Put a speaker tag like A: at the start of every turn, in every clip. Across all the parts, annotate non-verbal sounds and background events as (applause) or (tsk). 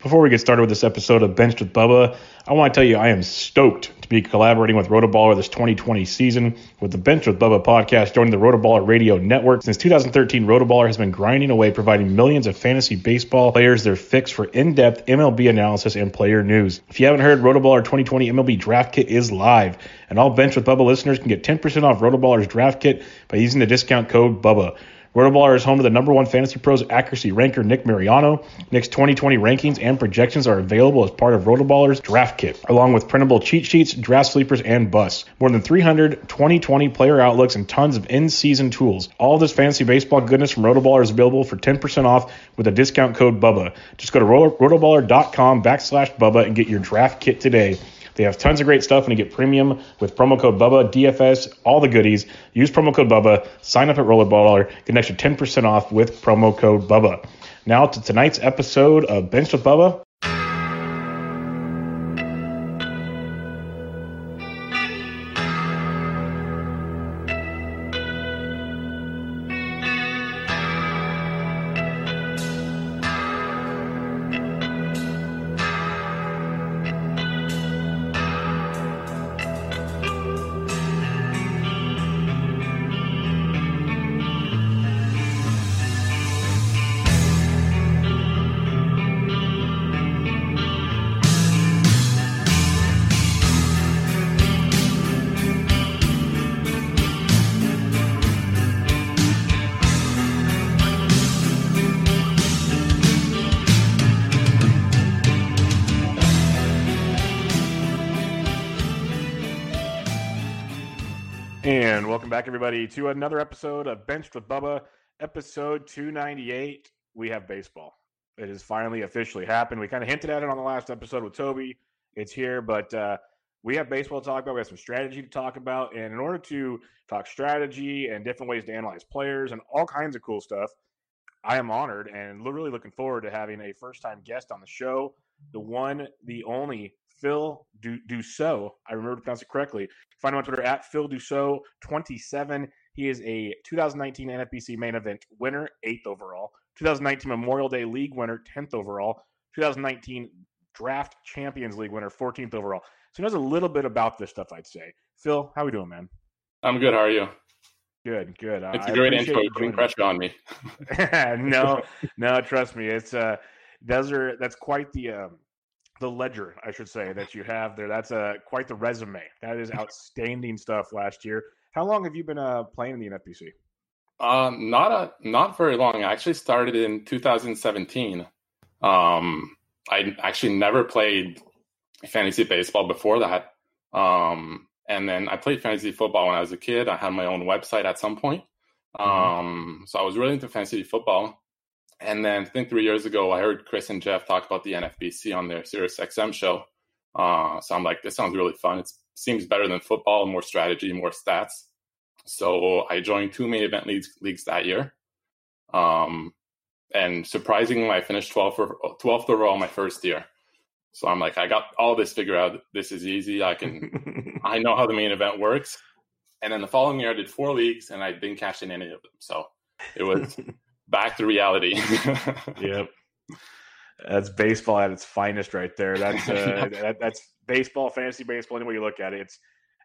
A: Before we get started with this episode of Benched with Bubba, I want to tell you I am stoked to be collaborating with Rotoballer this 2020 season with the Bench with Bubba podcast joining the Rotoballer radio network. Since 2013, Rotoballer has been grinding away providing millions of fantasy baseball players their fix for in-depth MLB analysis and player news. If you haven't heard, Rotoballer 2020 MLB Draft Kit is live, and all Bench with Bubba listeners can get 10% off Rotoballer's draft kit by using the discount code BUBBA. Rotoballer is home to the number one fantasy pros accuracy ranker, Nick Mariano. Nick's 2020 rankings and projections are available as part of Rotoballer's draft kit, along with printable cheat sheets, draft sleepers, and busts. More than 300 2020 player outlooks and tons of in-season tools. All this fantasy baseball goodness from Rotoballer is available for 10% off with a discount code BUBBA. Just go to rotoballer.com backslash BUBBA and get your draft kit today. They have tons of great stuff and you get premium with promo code BUBBA, DFS, all the goodies. Use promo code BUBBA, sign up at Rotoballer, get an extra 10% off with promo code BUBBA. Now to tonight's episode of Bench with Bubba. And welcome back, everybody, to another episode of Benched with Bubba, episode 298. We have baseball. It has finally officially happened. We kind of hinted at it on the last episode with Toby. It's here, but uh, we have baseball to talk about. We have some strategy to talk about. And in order to talk strategy and different ways to analyze players and all kinds of cool stuff, I am honored and really looking forward to having a first time guest on the show, the one, the only Phil du- Dussault. I remember to pronounce it correctly. Find him on Twitter at Phil Dussault27. He is a 2019 NFBC main event winner, eighth overall. 2019 Memorial Day League winner, 10th overall. 2019 Draft Champions League winner, 14th overall. So he knows a little bit about this stuff, I'd say. Phil, how are we doing, man?
B: I'm good. How are you?
A: Good, good.
B: It's a great intro. Putting pressure on me. (laughs)
A: no, (laughs) no, trust me. It's uh, those are that's quite the um, the ledger, I should say, that you have there. That's a uh, quite the resume. That is (laughs) outstanding stuff last year. How long have you been uh, playing in the NFBC?
B: Um, not a not very long. I actually started in 2017. Um, I actually never played fantasy baseball before that. Um, and then I played fantasy football when I was a kid. I had my own website at some point. Mm-hmm. Um, so I was really into fantasy football. And then I think three years ago, I heard Chris and Jeff talk about the NFBC on their Sirius XM show. Uh, so I'm like, this sounds really fun. It seems better than football, more strategy, more stats. So I joined two main event leagues, leagues that year. Um, and surprisingly, I finished 12th, for, 12th overall my first year. So I'm like, I got all this figured out. This is easy. I can, (laughs) I know how the main event works. And then the following year, I did four leagues and I didn't cash in any of them. So it was (laughs) back to reality. (laughs)
A: yep. That's baseball at its finest, right there. That's uh, (laughs) that, that's baseball, fantasy baseball. Any way you look at it, it's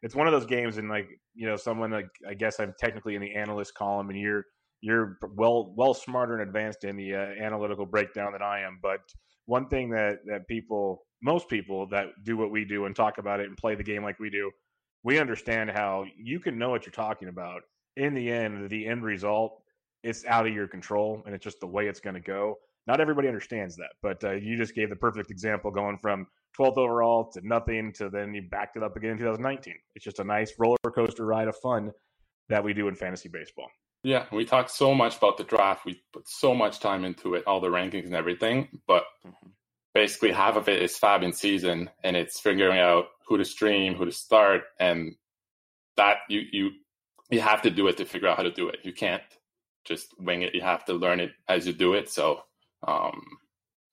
A: it's one of those games. And like you know, someone like I guess I'm technically in the analyst column, and you're you're well well smarter and advanced in the uh, analytical breakdown than I am. But one thing that that people, most people that do what we do and talk about it and play the game like we do, we understand how you can know what you're talking about. In the end, the end result, it's out of your control, and it's just the way it's going to go. Not everybody understands that, but uh, you just gave the perfect example, going from 12th overall to nothing to then you backed it up again in 2019. It's just a nice roller coaster ride of fun that we do in fantasy baseball.
B: Yeah, we talk so much about the draft. We put so much time into it, all the rankings and everything. But mm-hmm. basically, half of it is fab in season, and it's figuring out who to stream, who to start, and that you you you have to do it to figure out how to do it. You can't just wing it. You have to learn it as you do it. So, um,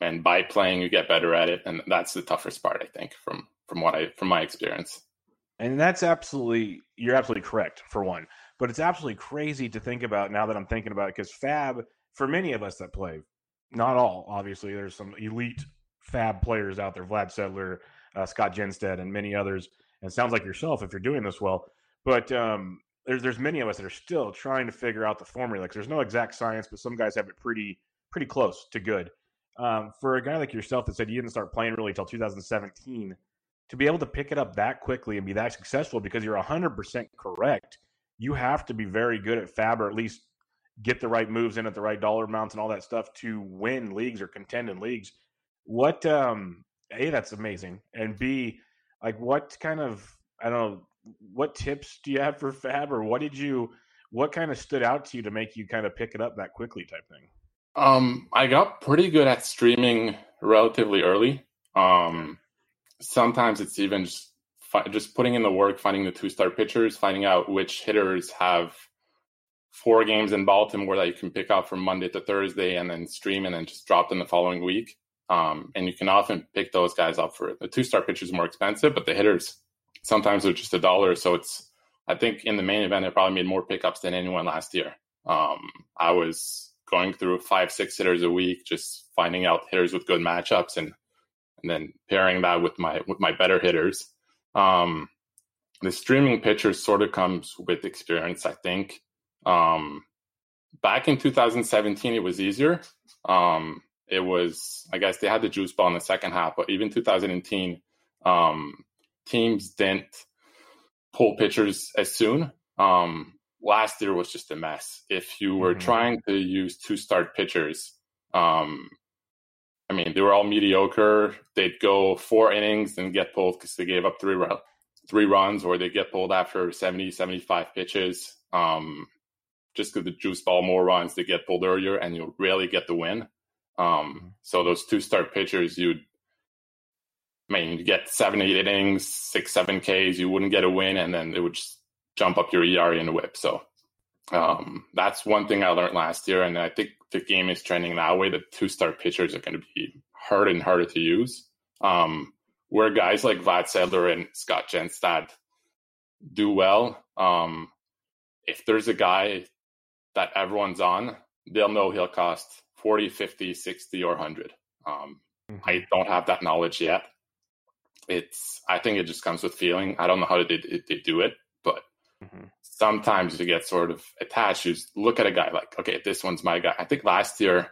B: and by playing, you get better at it, and that's the toughest part, I think, from from what I from my experience.
A: And that's absolutely you're absolutely correct for one but it's absolutely crazy to think about now that I'm thinking about it because Fab, for many of us that play, not all, obviously, there's some elite Fab players out there, Vlad Sedler, uh, Scott Jenstad, and many others. And sounds like yourself if you're doing this well. But um, there's there's many of us that are still trying to figure out the formula. Like there's no exact science, but some guys have it pretty pretty close to good. Um, for a guy like yourself that said you didn't start playing really until 2017, to be able to pick it up that quickly and be that successful because you're 100% correct you have to be very good at fab or at least get the right moves in at the right dollar amounts and all that stuff to win leagues or contend in leagues. What um A, that's amazing. And B, like what kind of I don't know, what tips do you have for fab or what did you what kind of stood out to you to make you kind of pick it up that quickly type thing?
B: Um I got pretty good at streaming relatively early. Um sometimes it's even just just putting in the work, finding the two star pitchers, finding out which hitters have four games in Baltimore that you can pick up from Monday to Thursday and then stream and then just drop them the following week. Um, and you can often pick those guys up for the two star pitchers more expensive, but the hitters sometimes are just a dollar. So it's, I think in the main event, I probably made more pickups than anyone last year. Um, I was going through five, six hitters a week, just finding out hitters with good matchups and, and then pairing that with my, with my better hitters um, the streaming picture sort of comes with experience, I think. Um, back in 2017, it was easier. Um, it was, I guess, they had the juice ball in the second half, but even 2018, um, teams didn't pull pitchers as soon. Um, last year was just a mess. If you were mm-hmm. trying to use two start pitchers, um, I mean, they were all mediocre. They'd go four innings and get pulled because they gave up three three runs, or they get pulled after 70, 75 pitches. Um, just because the juice ball more runs, they get pulled earlier, and you rarely get the win. Um, mm-hmm. so those two start pitchers, you'd I mean, you get seven, eight innings, six, seven Ks, you wouldn't get a win, and then it would just jump up your ERA in the whip. So um, that's one thing I learned last year, and I think the game is trending that way. The two star pitchers are going to be harder and harder to use. Um, where guys like Vlad Sedler and Scott Jenstad do well, um, if there's a guy that everyone's on, they'll know he'll cost 40, 50, 60, or 100. Um, mm-hmm. I don't have that knowledge yet. It's, I think it just comes with feeling. I don't know how they, they do it, but mm-hmm sometimes you get sort of attached. You look at a guy like, okay, this one's my guy. I think last year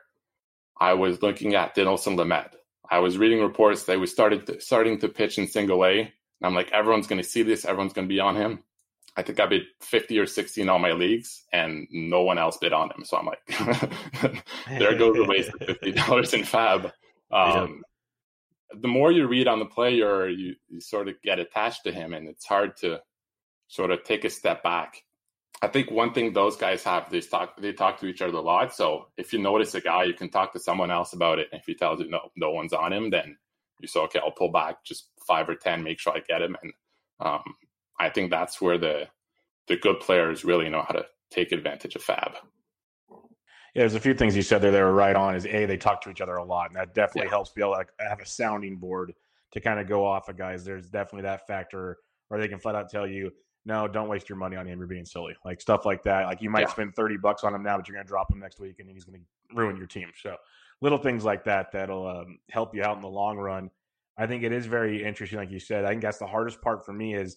B: I was looking at Dinelson Lamet. I was reading reports that we started to, starting to pitch in single A. And I'm like, everyone's going to see this. Everyone's going to be on him. I think I bid 50 or 60 in all my leagues, and no one else bid on him. So I'm like, (laughs) there goes the waste of $50 in FAB. (laughs) Um. The more you read on the player, you, you sort of get attached to him, and it's hard to sort of take a step back. I think one thing those guys have they talk they talk to each other a lot. So if you notice a guy, you can talk to someone else about it. And if he tells you no no one's on him, then you say okay, I'll pull back just five or ten, make sure I get him. And um, I think that's where the the good players really know how to take advantage of Fab.
A: Yeah, there's a few things you said there that were right on. Is a they talk to each other a lot, and that definitely yeah. helps be able to have a sounding board to kind of go off of guys. There's definitely that factor, where they can flat out tell you no, don't waste your money on him. You're being silly. Like stuff like that. Like you might yeah. spend 30 bucks on him now, but you're going to drop him next week and he's going to ruin your team. So little things like that, that'll um, help you out in the long run. I think it is very interesting. Like you said, I think that's the hardest part for me is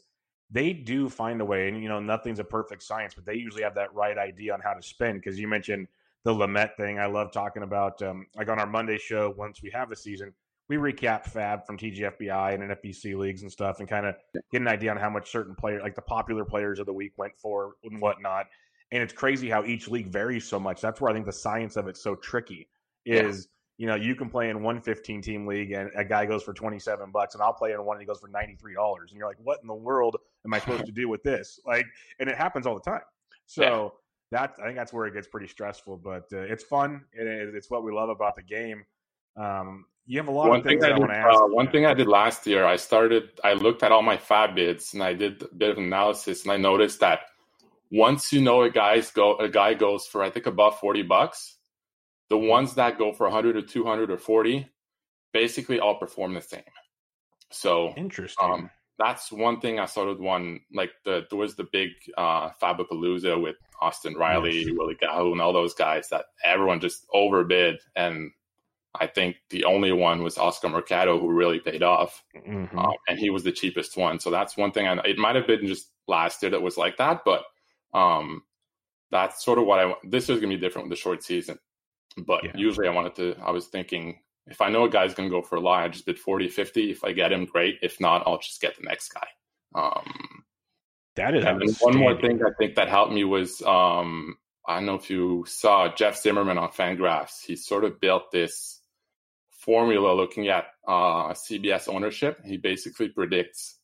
A: they do find a way, and you know, nothing's a perfect science, but they usually have that right idea on how to spend. Because you mentioned the Lamet thing, I love talking about. Um, like on our Monday show, once we have the season, we recap Fab from TGFBI and NFBC leagues and stuff, and kind of get an idea on how much certain players, like the popular players of the week, went for and whatnot. And it's crazy how each league varies so much. That's where I think the science of it's so tricky. Is yeah you know, you can play in one 15 team league and a guy goes for 27 bucks and I'll play in one and he goes for $93. And you're like, what in the world am I supposed (laughs) to do with this? Like, and it happens all the time. So yeah. That, I think that's where it gets pretty stressful, but uh, it's fun. It, it's what we love about the game. Um, you have a lot
B: one
A: of things
B: thing
A: I,
B: I
A: want to ask.
B: Uh, one thing I did last year, I started, I looked at all my fab bids and I did a bit of analysis and I noticed that once you know a guy's go, a guy goes for, I think above 40 bucks, the ones that go for 100 or 200 or 40 basically all perform the same. So
A: interesting. Um,
B: that's one thing I started one like the there was the big uh Fabapalooza with Austin Riley, yes. Willie Gahu, and all those guys that everyone just overbid. And I think the only one was Oscar Mercado who really paid off. Mm-hmm. Um, and he was the cheapest one. So that's one thing I it might have been just last year that was like that, but um that's sort of what I this is gonna be different with the short season. But yeah. usually I wanted to, I was thinking if I know a guy's going to go for a lot, I just bid 40, 50. If I get him, great. If not, I'll just get the next guy. Um,
A: that is
B: and one more thing I think that helped me was um, I don't know if you saw Jeff Zimmerman on Fangraphs. He sort of built this formula looking at uh, CBS ownership. He basically predicts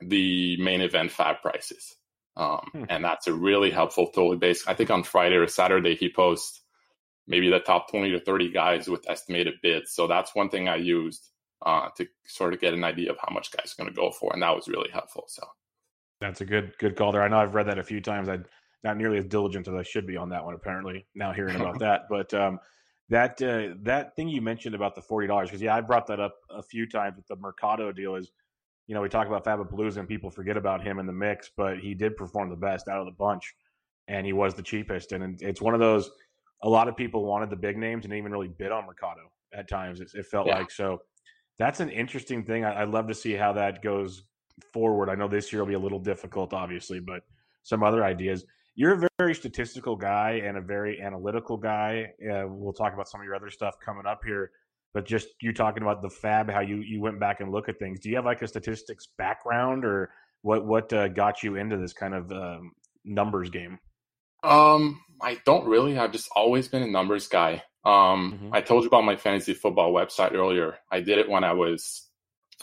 B: the main event fab prices. Um, hmm. And that's a really helpful tool. Based, I think on Friday or Saturday, he posts maybe the top 20 to 30 guys with estimated bids. So that's one thing I used uh, to sort of get an idea of how much guys are going to go for. And that was really helpful. So
A: that's a good, good call there. I know I've read that a few times. I'm not nearly as diligent as I should be on that one, apparently now hearing about (laughs) that, but, um, that, uh, that thing you mentioned about the $40, cause yeah, I brought that up a few times with the Mercado deal is, you know, we talk about Fabapalooza and people forget about him in the mix, but he did perform the best out of the bunch and he was the cheapest. And it's one of those, a lot of people wanted the big names and didn't even really bid on Mercado at times. It, it felt yeah. like so. That's an interesting thing. I, would love to see how that goes forward. I know this year will be a little difficult, obviously, but some other ideas. You're a very statistical guy and a very analytical guy. Uh, we'll talk about some of your other stuff coming up here, but just you talking about the fab, how you you went back and look at things. Do you have like a statistics background, or what what uh, got you into this kind of um, numbers game?
B: Um, I don't really. I've just always been a numbers guy. Um, mm-hmm. I told you about my fantasy football website earlier. I did it when I was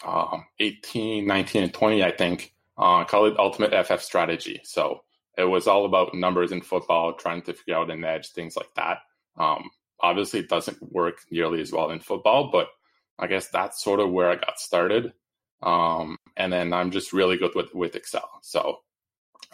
B: um, 18, 19, and 20, I think. Uh, call it Ultimate FF Strategy. So it was all about numbers in football, trying to figure out an edge, things like that. Um, obviously, it doesn't work nearly as well in football, but I guess that's sort of where I got started. Um, and then I'm just really good with, with Excel. So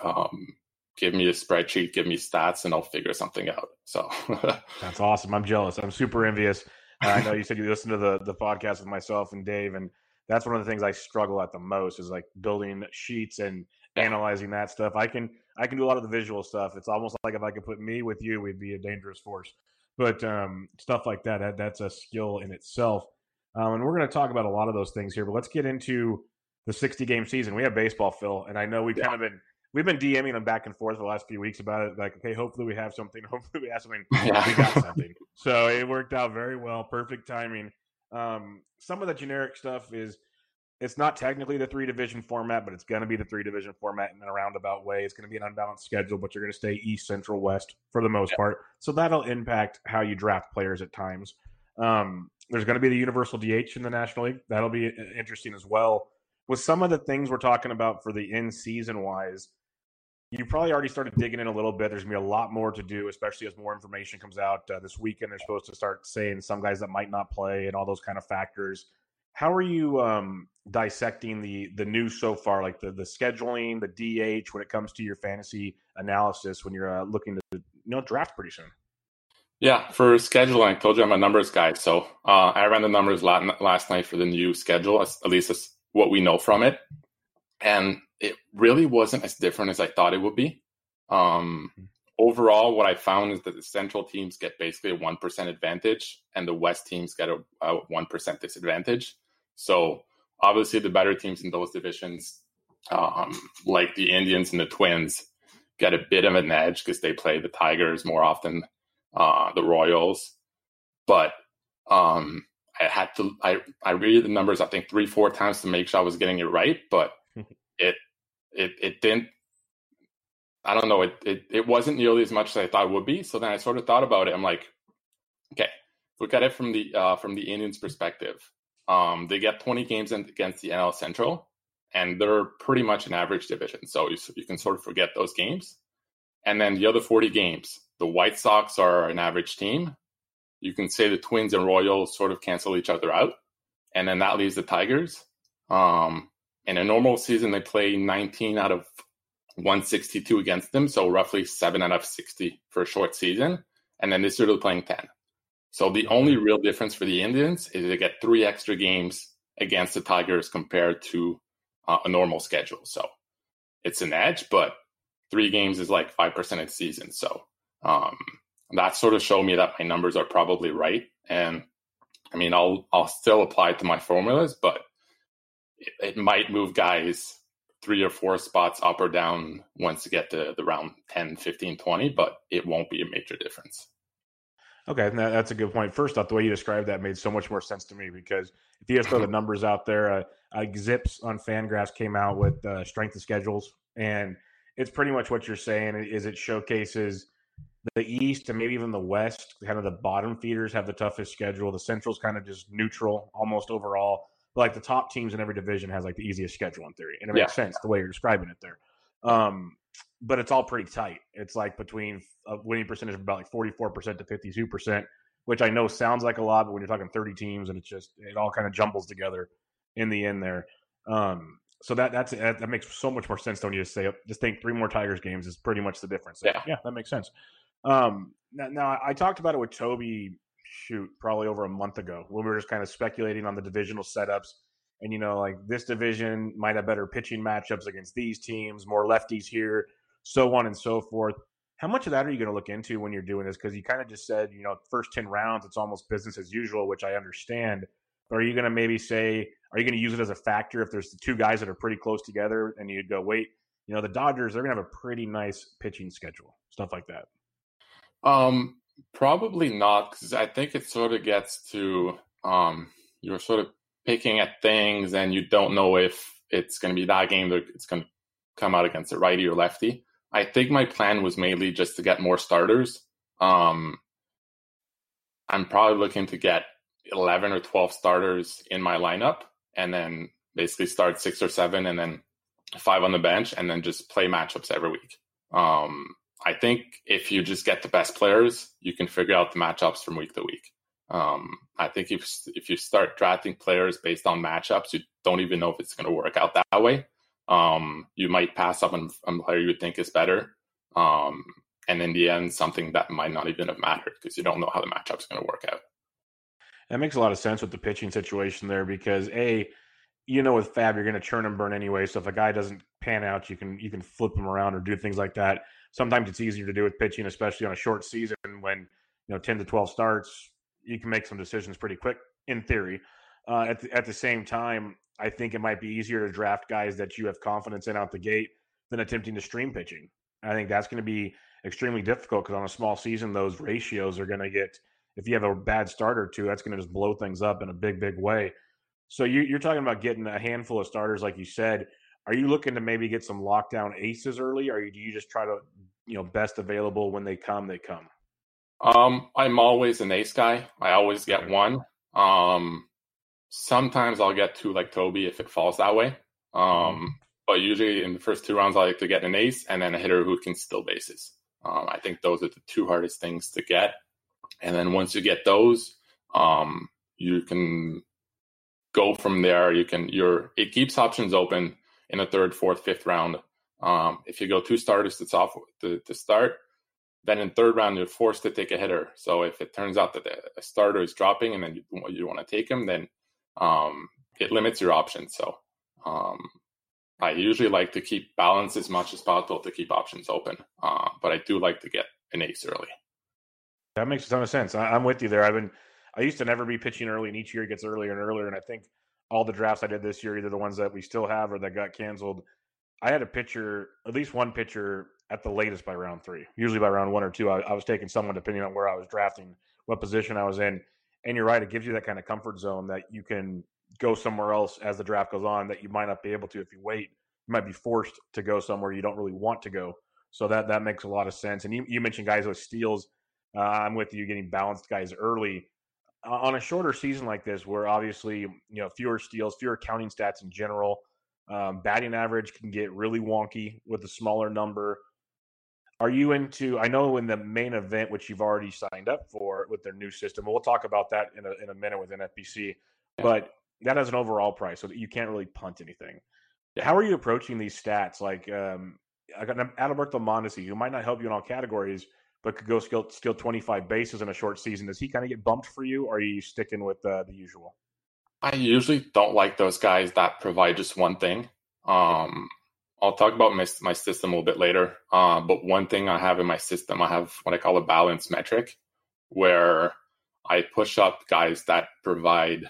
B: um, give me a spreadsheet, give me stats, and I'll figure something out. So (laughs)
A: that's awesome. I'm jealous. I'm super envious. Uh, I know you said you listened to the the podcast with myself and Dave, and that's one of the things I struggle at the most is like building sheets and analyzing that stuff. I can I can do a lot of the visual stuff. It's almost like if I could put me with you, we'd be a dangerous force. But um, stuff like that, that that's a skill in itself. Um, and we're going to talk about a lot of those things here. But let's get into the 60 game season. We have baseball, Phil, and I know we've yeah. kind of been we've been DMing them back and forth for the last few weeks about it. Like, okay, hopefully we have something. (laughs) Hopefully we have something. (laughs) We got something. so it worked out very well. Perfect timing. Um, some of the generic stuff is it's not technically the three division format, but it's going to be the three division format in a roundabout way. It's going to be an unbalanced schedule, but you're going to stay East, Central, West for the most yeah. part. So that'll impact how you draft players at times. Um, there's going to be the universal DH in the National League. That'll be uh, interesting as well. With some of the things we're talking about for the in season wise, you probably already started digging in a little bit. There's gonna be a lot more to do, especially as more information comes out uh, this weekend. They're supposed to start saying some guys that might not play and all those kind of factors. How are you um, dissecting the the news so far, like the the scheduling, the DH, when it comes to your fantasy analysis when you're uh, looking to you know draft pretty soon?
B: Yeah, for scheduling, I told you I'm a numbers guy, so uh, I ran the numbers last night for the new schedule. At least what we know from it, and it really wasn't as different as I thought it would be. Um, hmm. overall, what I found is that the central teams get basically a 1% advantage and the West teams get a, a 1% disadvantage. So obviously, the better teams in those divisions um, like the Indians and the Twins, get a bit of an edge because they play the Tigers more often, uh, the Royals. But um, I had to I I read the numbers I think three four times to make sure I was getting it right, but (laughs) it it it didn't. I don't know. It, it it wasn't nearly as much as I thought it would be. So then I sort of thought about it. I'm like, okay, look at it from the uh, from the Indians' perspective. Um, they get 20 games against the NL Central, and they're pretty much an average division. So you, you can sort of forget those games. And then the other 40 games, the White Sox are an average team. You can say the Twins and Royals sort of cancel each other out. And then that leaves the Tigers. Um, in a normal season, they play 19 out of 162 against them. So roughly 7 out of 60 for a short season. And then this year they're playing 10. So the only real difference for the Indians is they get three extra games against the Tigers compared to uh, a normal schedule. So it's an edge, but three games is like 5% of the season. So um, that sort of showed me that my numbers are probably right. And I mean, I'll, I'll still apply it to my formulas, but it, might move guys three or four spots up or down once you get to the round 10, 15, 20, but it won't be a major difference.
A: Okay, that's a good point. First off, the way you described that made so much more sense to me because if you just throw the (laughs) numbers out there, uh, uh, Zips on Fangraphs came out with uh, strength of schedules, and it's pretty much what you're saying. Is it showcases the East and maybe even the West, kind of the bottom feeders have the toughest schedule. The Central's kind of just neutral almost overall. Like the top teams in every division has like the easiest schedule in theory, and it makes yeah. sense the way you're describing it there. Um, but it's all pretty tight. It's like between a winning percentage of about like 44% to 52%, which I know sounds like a lot, but when you're talking 30 teams and it's just, it all kind of jumbles together in the end there. Um, so that that's that makes so much more sense. Don't you just say just think three more Tigers games is pretty much the difference.
B: Yeah,
A: yeah, that makes sense. Um, now, now I talked about it with Toby. Shoot, probably over a month ago when we were just kind of speculating on the divisional setups and you know like this division might have better pitching matchups against these teams more lefties here so on and so forth. How much of that are you going to look into when you're doing this? Because you kind of just said, you know, first 10 rounds, it's almost business as usual, which I understand. But are you going to maybe say, are you going to use it as a factor if there's the two guys that are pretty close together and you'd go, wait, you know, the Dodgers, they're going to have a pretty nice pitching schedule, stuff like that?
B: Um, probably not, because I think it sort of gets to um, you're sort of picking at things and you don't know if it's going to be that game that it's going to come out against a righty or lefty. I think my plan was mainly just to get more starters. Um, I'm probably looking to get 11 or 12 starters in my lineup and then basically start six or seven and then five on the bench and then just play matchups every week. Um, I think if you just get the best players, you can figure out the matchups from week to week. Um, I think if if you start drafting players based on matchups, you don't even know if it's going to work out that way. Um, you might pass up on, a player you think is better. Um, and in the end, something that might not even have mattered because you don't know how the matchup's going to work out.
A: That makes a lot of sense with the pitching situation there because a, you know, with Fab, you're going to churn and burn anyway. So if a guy doesn't pan you can you can flip them around or do things like that. Sometimes it's easier to do with pitching, especially on a short season when you know ten to twelve starts. You can make some decisions pretty quick in theory. Uh, at the, at the same time, I think it might be easier to draft guys that you have confidence in out the gate than attempting to stream pitching. I think that's going to be extremely difficult because on a small season, those ratios are going to get. If you have a bad start or two, that's going to just blow things up in a big, big way. So you, are talking about getting a handful of starters, like you said. Are you looking to maybe get some lockdown aces early, or do you just try to, you know, best available when they come, they come?
B: Um, I'm always an ace guy. I always get one. Um, Sometimes I'll get two like Toby if it falls that way. Um, mm-hmm. but usually in the first two rounds, I like to get an ace and then a hitter who can steal bases. Um, I think those are the two hardest things to get. And then once you get those, um, you can go from there. You can your it keeps options open in the third, fourth, fifth round. Um, if you go two starters to, soft, to, to start, then in third round you're forced to take a hitter. So if it turns out that a starter is dropping and then you, you want to take him, then um, it limits your options. So um, I usually like to keep balance as much as possible to keep options open, uh, but I do like to get an ace early.
A: That makes a ton of sense. I, am with you there. I've been I used to never be pitching early, and each year it gets earlier and earlier. And I think all the drafts I did this year, either the ones that we still have or that got canceled, I had a pitcher, at least one pitcher at the latest by round three. Usually by round one or two, I, I was taking someone depending on where I was drafting, what position I was in. And you're right, it gives you that kind of comfort zone that you can go somewhere else as the draft goes on that you might not be able to if you wait. You might be forced to go somewhere you don't really want to go. So that that makes a lot of sense. And you, you mentioned guys with steals. Uh, I'm with you getting balanced guys early uh, on a shorter season like this, where obviously you know fewer steals, fewer counting stats in general. Um, batting average can get really wonky with a smaller number. Are you into? I know in the main event, which you've already signed up for with their new system, we'll talk about that in a, in a minute with NFBC. But that has an overall price, so that you can't really punt anything. How are you approaching these stats? Like, um, I got an Adalberto Mondesi, who might not help you in all categories, but could go steal, steal 25 bases in a short season. Does he kind of get bumped for you, or are you sticking with uh, the usual?
B: I usually don't like those guys that provide just one thing. Um, I'll talk about my, my system a little bit later. Uh, but one thing I have in my system, I have what I call a balance metric, where I push up guys that provide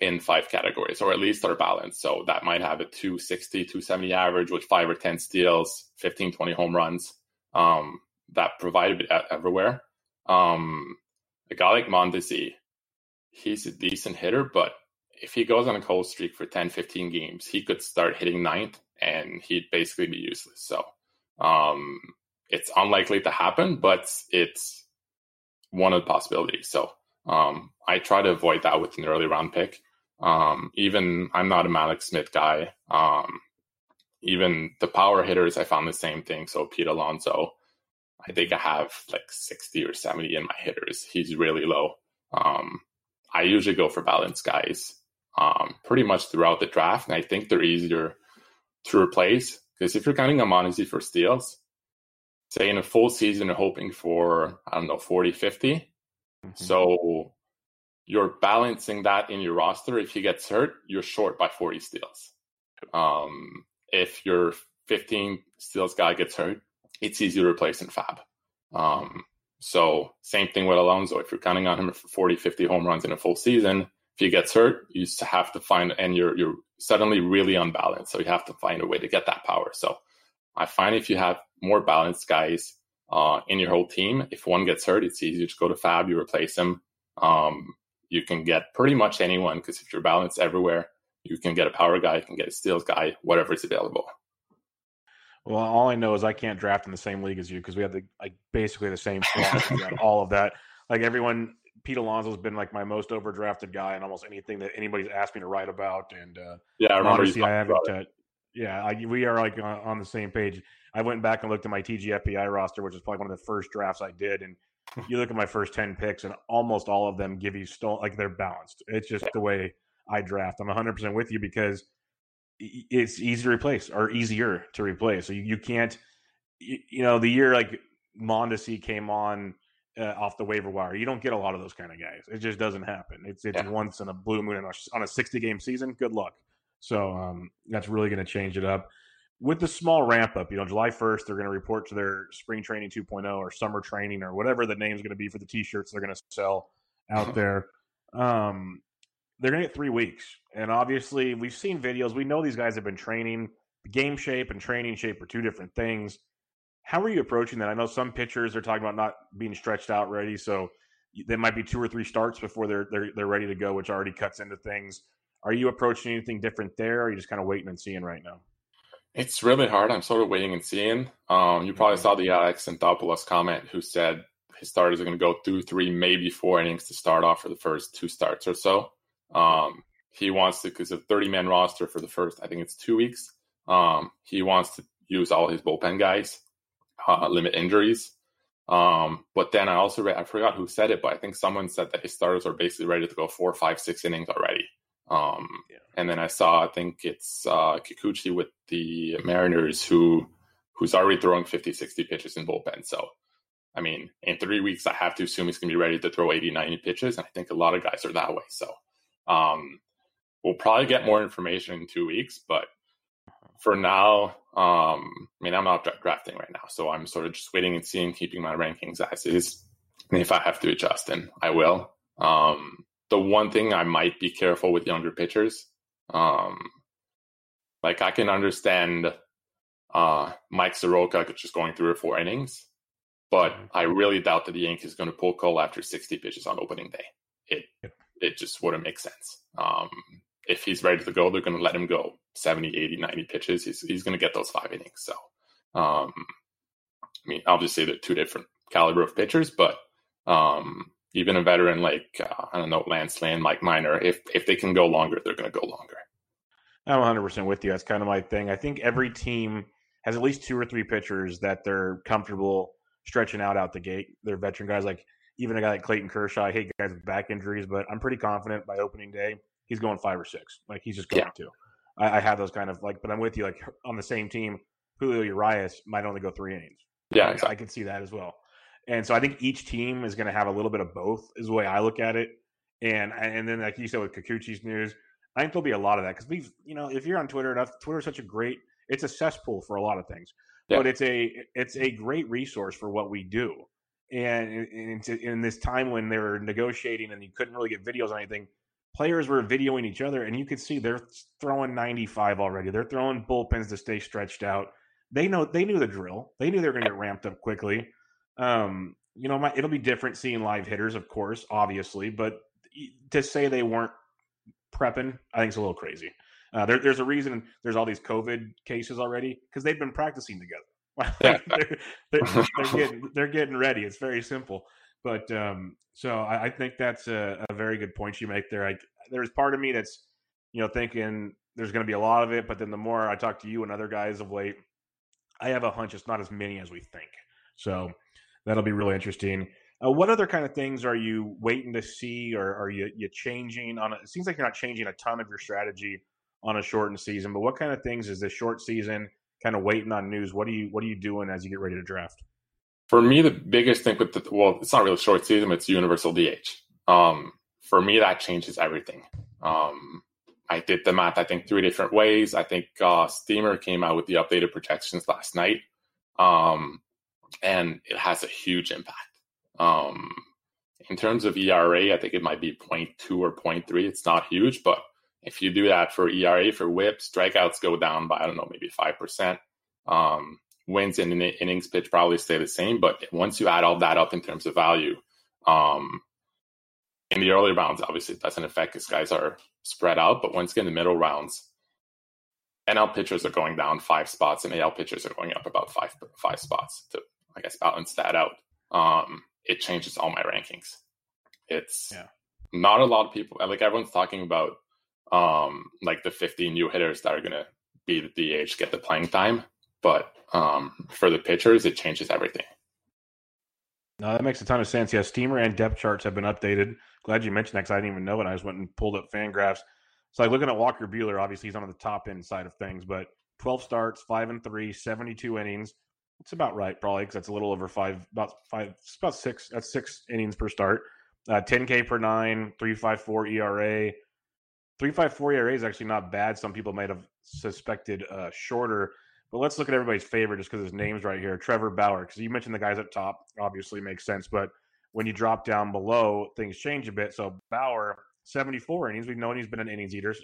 B: in five categories, or at least are balanced. So that might have a 260, 270 average with five or 10 steals, 15, 20 home runs um, that provide it everywhere. Um, a guy like Mondesi, he's a decent hitter, but if he goes on a cold streak for 10, 15 games, he could start hitting ninth and he'd basically be useless. So um, it's unlikely to happen, but it's one of the possibilities. So um, I try to avoid that with an early round pick. Um, even I'm not a Mallex Smith guy. Um, even the power hitters, I found the same thing. So Pete Alonso, I think I have like 60 or 70 in my hitters. He's really low. Um, I usually go for balanced guys um, pretty much throughout the draft, and I think they're easier to replace because if you're counting on Mondesi for steals, say in a full season, you're hoping for I don't know 40, 50. Mm-hmm. So you're balancing that in your roster. If he gets hurt, you're short by 40 steals. Um, if your 15 steals guy gets hurt, it's easy to replace in Fab. Um, so same thing with Alonso. If you're counting on him for 40, 50 home runs in a full season, if he gets hurt, you have to find, and you're, you're suddenly really unbalanced. So you have to find a way to get that power. So I find if you have more balanced guys uh, in your whole team, if one gets hurt, it's easier to go to Fab. you replace him. Um, you can get pretty much anyone because if you're balanced everywhere, you can get a power guy, you can get a steals guy, whatever is available.
A: Well, all I know is I can't draft in the same league as you because we have the like basically the same (laughs) all of that. Like everyone, Pete Alonso's been like my most overdrafted guy in almost anything that anybody's asked me to write about. And uh,
B: yeah, I remember.
A: Honestly, I haven't. Uh, yeah, I, we are like on, on, the same page. I went back and looked at my TGFBI roster, which is probably one of the first drafts I did, and (laughs) you look at my first 10 picks and almost all of them give you still like they're balanced. It's just the way I draft. I'm 100% with you because it's easy to replace or easier to replace. So you, you can't, you, you, know, the year like Mondesi came on uh, off the waiver wire, you don't get a lot of those kind of guys. It just doesn't happen. It's it's yeah. once in a blue moon on a 60 game season. Good luck. So um, that's really going to change it up with the small ramp up, you know, July 1st, they're going to report to their spring training 2.0 or summer training or whatever the name's going to be for the t shirts they're going to sell out (laughs) there. Um, they're going to get three weeks. And obviously, we've seen videos. We know these guys have been training. Game shape and training shape are two different things. How are you approaching that? I know some pitchers are talking about not being stretched out ready. So there might be two or three starts before they're, they're, they're ready to go, which already cuts into things. Are you approaching anything different there? Or are you just kind of waiting and seeing right now?
B: It's really hard. I'm sort of waiting and seeing. Um, you probably mm-hmm. saw the Alex Anthopoulos comment who said his starters are going to go through three, maybe four innings to start off for the first two starts or so. Um, he wants to, because a 30 man roster for the first, I think it's two weeks. Um, he wants to use all his bullpen guys, uh, limit injuries. Um, but then I also read, I forgot who said it, but I think someone said that his starters are basically ready to go four, five, six innings already. Um, yeah. And then I saw, I think it's uh, Kikuchi with the Mariners who who's already throwing 50, 60 pitches in bullpen. So, I mean, in three weeks, I have to assume he's going to be ready to throw 80, 90 pitches. And I think a lot of guys are that way. So, um, we'll probably get more information in two weeks. But for now, um, I mean, I'm not drafting right now. So I'm sort of just waiting and seeing, keeping my rankings as is. And if I have to adjust, then I will. Um, the one thing I might be careful with younger pitchers. Um, like I can understand uh, Mike Soroka just going three or four innings. But mm-hmm. I really doubt that the Yankees going to pull Cole after 60 pitches on opening day. It. It just wouldn't make sense. Um, if he's ready to go, they're going to let him go 70, 80, 90 pitches. He's, he's going to get those five innings. So, um, I mean, obviously they're two different caliber of pitchers, but um, even a veteran like uh, I don't know Lance Lynn, Mike Minor, if if they can go longer, they're going to go longer.
A: I'm 100 percent with you. That's kind of my thing. I think every team has at least two or three pitchers that they're comfortable stretching out out the gate. They're veteran guys like even a guy like Clayton Kershaw. I hate guys with back injuries, but I'm pretty confident by opening day he's going five or six. Like he's just going yeah. to. I, I, have those kind of like, but I'm with you. Like on the same team, Julio Urias might only go three innings.
B: Yeah, exactly.
A: I can see that as well. And so I think each team is going to have a little bit of both, is the way I look at it. And and then like you said with Kikuchi's news, I think there'll be a lot of that because we've you know if you're on Twitter enough, Twitter's such a great it's a cesspool for a lot of things, yeah. but it's a it's a great resource for what we do. And in, this time when they were negotiating and you couldn't really get videos on anything, players were videoing each other, and you could see they're throwing 95 already. They're throwing bullpens to stay stretched out. They know they knew the drill. They knew they were going to get ramped up quickly. Um, you know, my, it'll be different seeing live hitters, of course, obviously, but to say they weren't prepping, I think it's a little crazy. Uh, there, there's a reason there's all these COVID cases already because they've been practicing together. (laughs) they're, they're, (laughs) they're, getting they're getting ready. It's very simple. But um, so I, I, think that's a, a, very good point you make there. I, there's part of me that's you know thinking there's going to be a lot of it, but then the more I talk to you and other guys of late, I have a hunch it's not as many as we think. So that'll be really interesting. Uh, what other kind of things are you waiting to see, or are you you changing on? A, it seems like you're not changing a ton of your strategy on a shortened season, but what kind of things is this short season kind of waiting on news? What are you what are you doing as you get ready to draft?
B: For me, the biggest thing with the well, it's not really short season, it's universal DH. Um, for me, that changes everything. Um, I did the math, I think, three different ways. I think uh, Steamer came out with the updated projections last night, um, and it has a huge impact. Um, in terms of ERA, I think it might be 0.2 or 0.3. It's not huge, but if you do that for ERA, for whip, strikeouts go down by, I don't know, maybe 5%. Um, wins in innings pitch probably stay the same. But once you add all that up in terms of value, um, in the early rounds, obviously it doesn't affect because guys are spread out. But once you get in the middle rounds, NL pitchers are going down five spots and AL pitchers are going up about five five spots to, I guess, balance that out. Um, it changes all my rankings. It's yeah. not a lot of people. Like everyone's talking about, um, like the 15 new hitters that are going to be the DH, get the playing time. But um, for the pitchers, it changes everything.
A: No, that makes a ton of sense. Yeah, steamer and depth charts have been updated. Glad you mentioned that because I didn't even know it. I just went and pulled up Fangraphs. So, like looking at Walker Buehler, obviously he's on the top end side of things, but 12 starts, five and three, 72 innings. It's about right, probably, because that's a little over five, about five, about six. That's six innings per start. Uh, 10K per nine, 354 ERA. 354 ERA is actually not bad. Some people might have suspected uh, shorter. But let's look at everybody's favorite just because his name's right here Trevor Bauer. Because you mentioned the guys up top, obviously makes sense. But when you drop down below, things change a bit. So Bauer, 74 innings. We've known he's been an innings eater,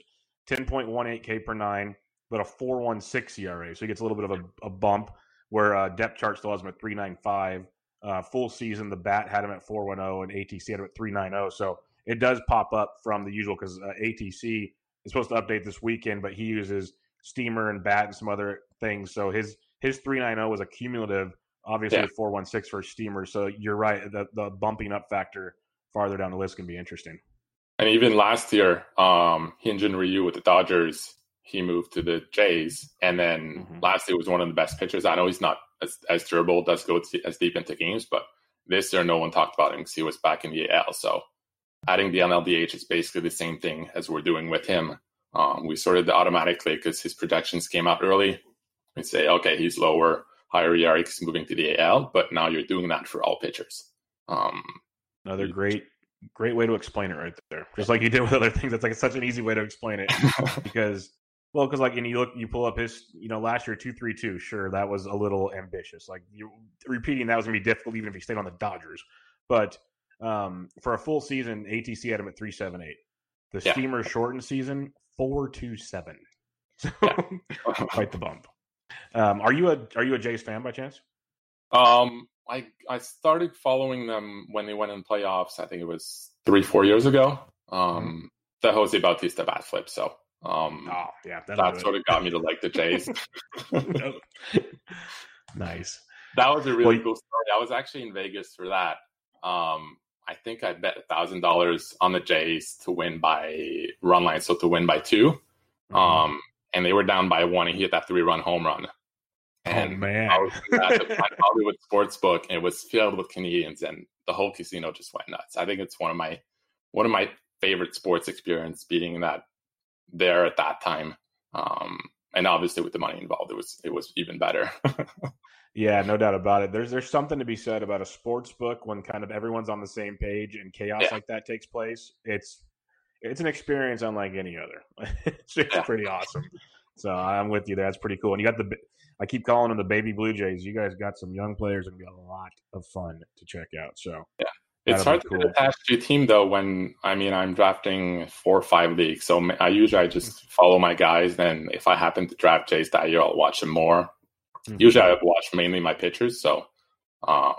A: 10.18 K per nine, but a 4.16 ERA. So he gets a little bit of a, a bump where uh, depth chart still has him at 3.95. Uh, full season, the bat had him at 4.10 and ATC had him at 3.90. So it does pop up from the usual because uh, ATC is supposed to update this weekend, but he uses Steamer and Bat and some other things. So his his 390 was a cumulative, obviously yeah. 416 for Steamer. So you're right. The the bumping up factor farther down the list can be interesting.
B: And even last year, um, Hyun-Jin Ryu with the Dodgers, he moved to the Jays, and then mm-hmm. last year was one of the best pitchers. I know he's not as, as durable, does go as deep into games, but this year no one talked about him because he was back in the AL. So adding the NLDH is basically the same thing as we're doing with him. Um, we sorted automatically because his projections came out early. We say, okay, he's lower, higher ERA because moving to the AL, but now you're doing that for all pitchers. Um,
A: Another great, great way to explain it right there. Just like you did with other things. That's like such an easy way to explain it (laughs) because, well, because like, and you look, you pull up his, you know, last year two three two. Sure, that was a little ambitious. Like you repeating that was gonna be difficult even if he stayed on the Dodgers. But um, for a full season, ATC had him at three seven eight. The yeah. Steamer shortened season four two seven. (laughs) So yeah. (laughs) quite the bump. Um, are you a are you a Jays fan by chance?
B: Um, I I started following them when they went in playoffs. I think it was three four years ago. Um, mm-hmm. the Jose Bautista bat flip. So um,
A: oh yeah,
B: that sort of got me to like the Jays. (laughs)
A: nice.
B: That was a really well, cool story. I was actually in Vegas for that. Um, I think I bet a thousand dollars on the Jays to win by run line, so to win by 2 mm-hmm. Um, and they were down by one, and he hit that three run home run.
A: Oh, and oh man!
B: I was at the (laughs) Hollywood sports book, and it was filled with Canadians, and the whole casino just went nuts. I think it's one of my one of my favorite sports experience being that there at that time. Um, and obviously with the money involved, it was it was even better. (laughs)
A: yeah, no doubt about it. There's there's something to be said about a sports book when kind of everyone's on the same page and chaos yeah. like that takes place. It's it's an experience unlike any other. (laughs) it's, yeah. pretty awesome. So I'm with you. That's pretty cool. And you got the I keep calling them the baby Blue Jays. You guys got some young players and be a lot of fun to check out. So
B: yeah, it's hard to get attached to a team though when I mean I'm drafting four or five leagues. So I usually I just follow my guys. Then if I happen to draft Jays that year, I'll watch them more. Mm-hmm. Usually I watch mainly my pitchers. So um,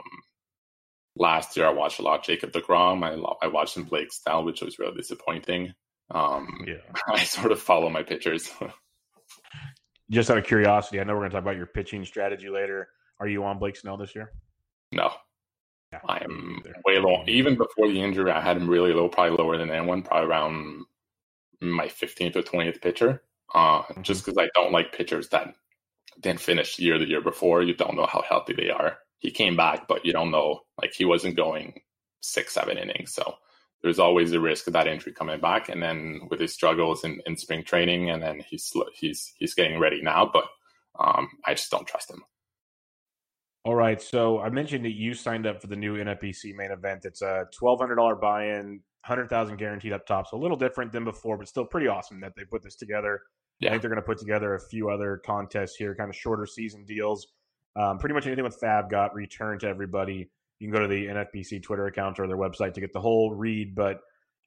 B: last year I watched a lot of Jacob Degrom. I I watched him Blake Snell, which was really disappointing. Um, yeah, (laughs) I sort of follow my pitchers. (laughs)
A: Just out of curiosity, I know we're going to talk about your pitching strategy later. Are you on Blake Snell this year?
B: No. Yeah, I am way low. Even before the injury, I had him really low, probably lower than anyone, probably around my 15th or 20th pitcher. Uh, mm-hmm. Just because I don't like pitchers that didn't finish the year the year before. You don't know how healthy they are. He came back, but you don't know. Like he wasn't going six, seven innings. So there's always a risk of that injury coming back. And then with his struggles in, in spring training, and then he's he's he's getting ready now, but um, I just don't trust him.
A: All right, so I mentioned that you signed up for the new NFBC main event. It's a twelve hundred dollar buy-in, hundred thousand guaranteed up top, so a little different than before, but still pretty awesome that they put this together. Yeah. I think they're going to put together a few other contests here, kind of shorter season deals. Um, pretty much anything with FAAB got returned to everybody you can go to the NFBC Twitter account or their website to get the whole read. But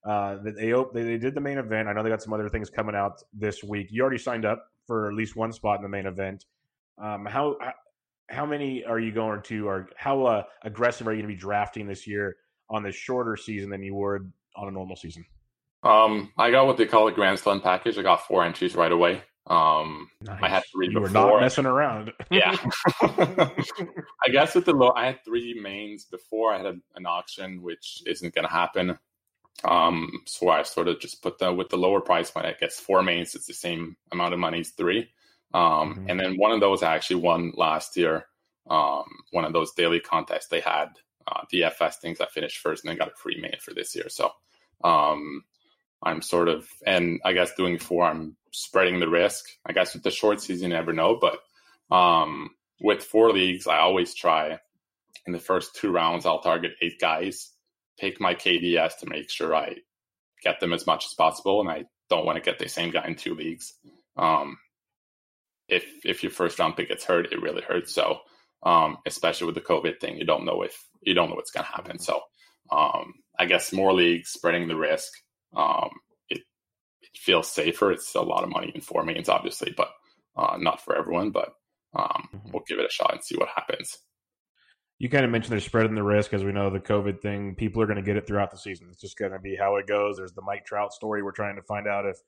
A: uh, they, they they did the main event. I know they got some other things coming out this week. You already signed up for at least one spot in the main event. Um, how how many are you going to, or how uh, aggressive are you going to be drafting this year on this shorter season than you would on a normal season?
B: Um, I got what they call a Grand Slam package. I got four entries right away. Um, nice. I had three.
A: You before. were not messing around. (laughs)
B: yeah. (laughs) I guess with the low, I had three mains before. I had a, an auction, which isn't going to happen. Um, so I sort of just put the with the lower price when it gets four mains, it's the same amount of money as three. Um, mm-hmm. and then one of those I actually won last year. Um, one of those daily contests they had, uh, DFS things. I finished first and then got a free main for this year. So, um, I'm sort of, and I guess doing four, I'm spreading the risk. I guess with the short season, you never know. But um, with four leagues, I always try in the first two rounds, I'll target eight guys, pick my KDS to make sure I get them as much as possible. And I don't want to get the same guy in two leagues. Um, if if your first round pick gets hurt, it really hurts. So um, especially with the COVID thing, you don't know if you don't know what's going to happen. So um, I guess more leagues, spreading the risk. Um, it, it feels safer. It's a lot of money in four mains, obviously, but uh, not for everyone. But um, mm-hmm. we'll give it a shot and see what happens.
A: You kind of mentioned they're spreading the risk, as we know the COVID thing. People are going to get it throughout the season. It's just going to be how it goes. There's the Mike Trout story. We're trying to find out if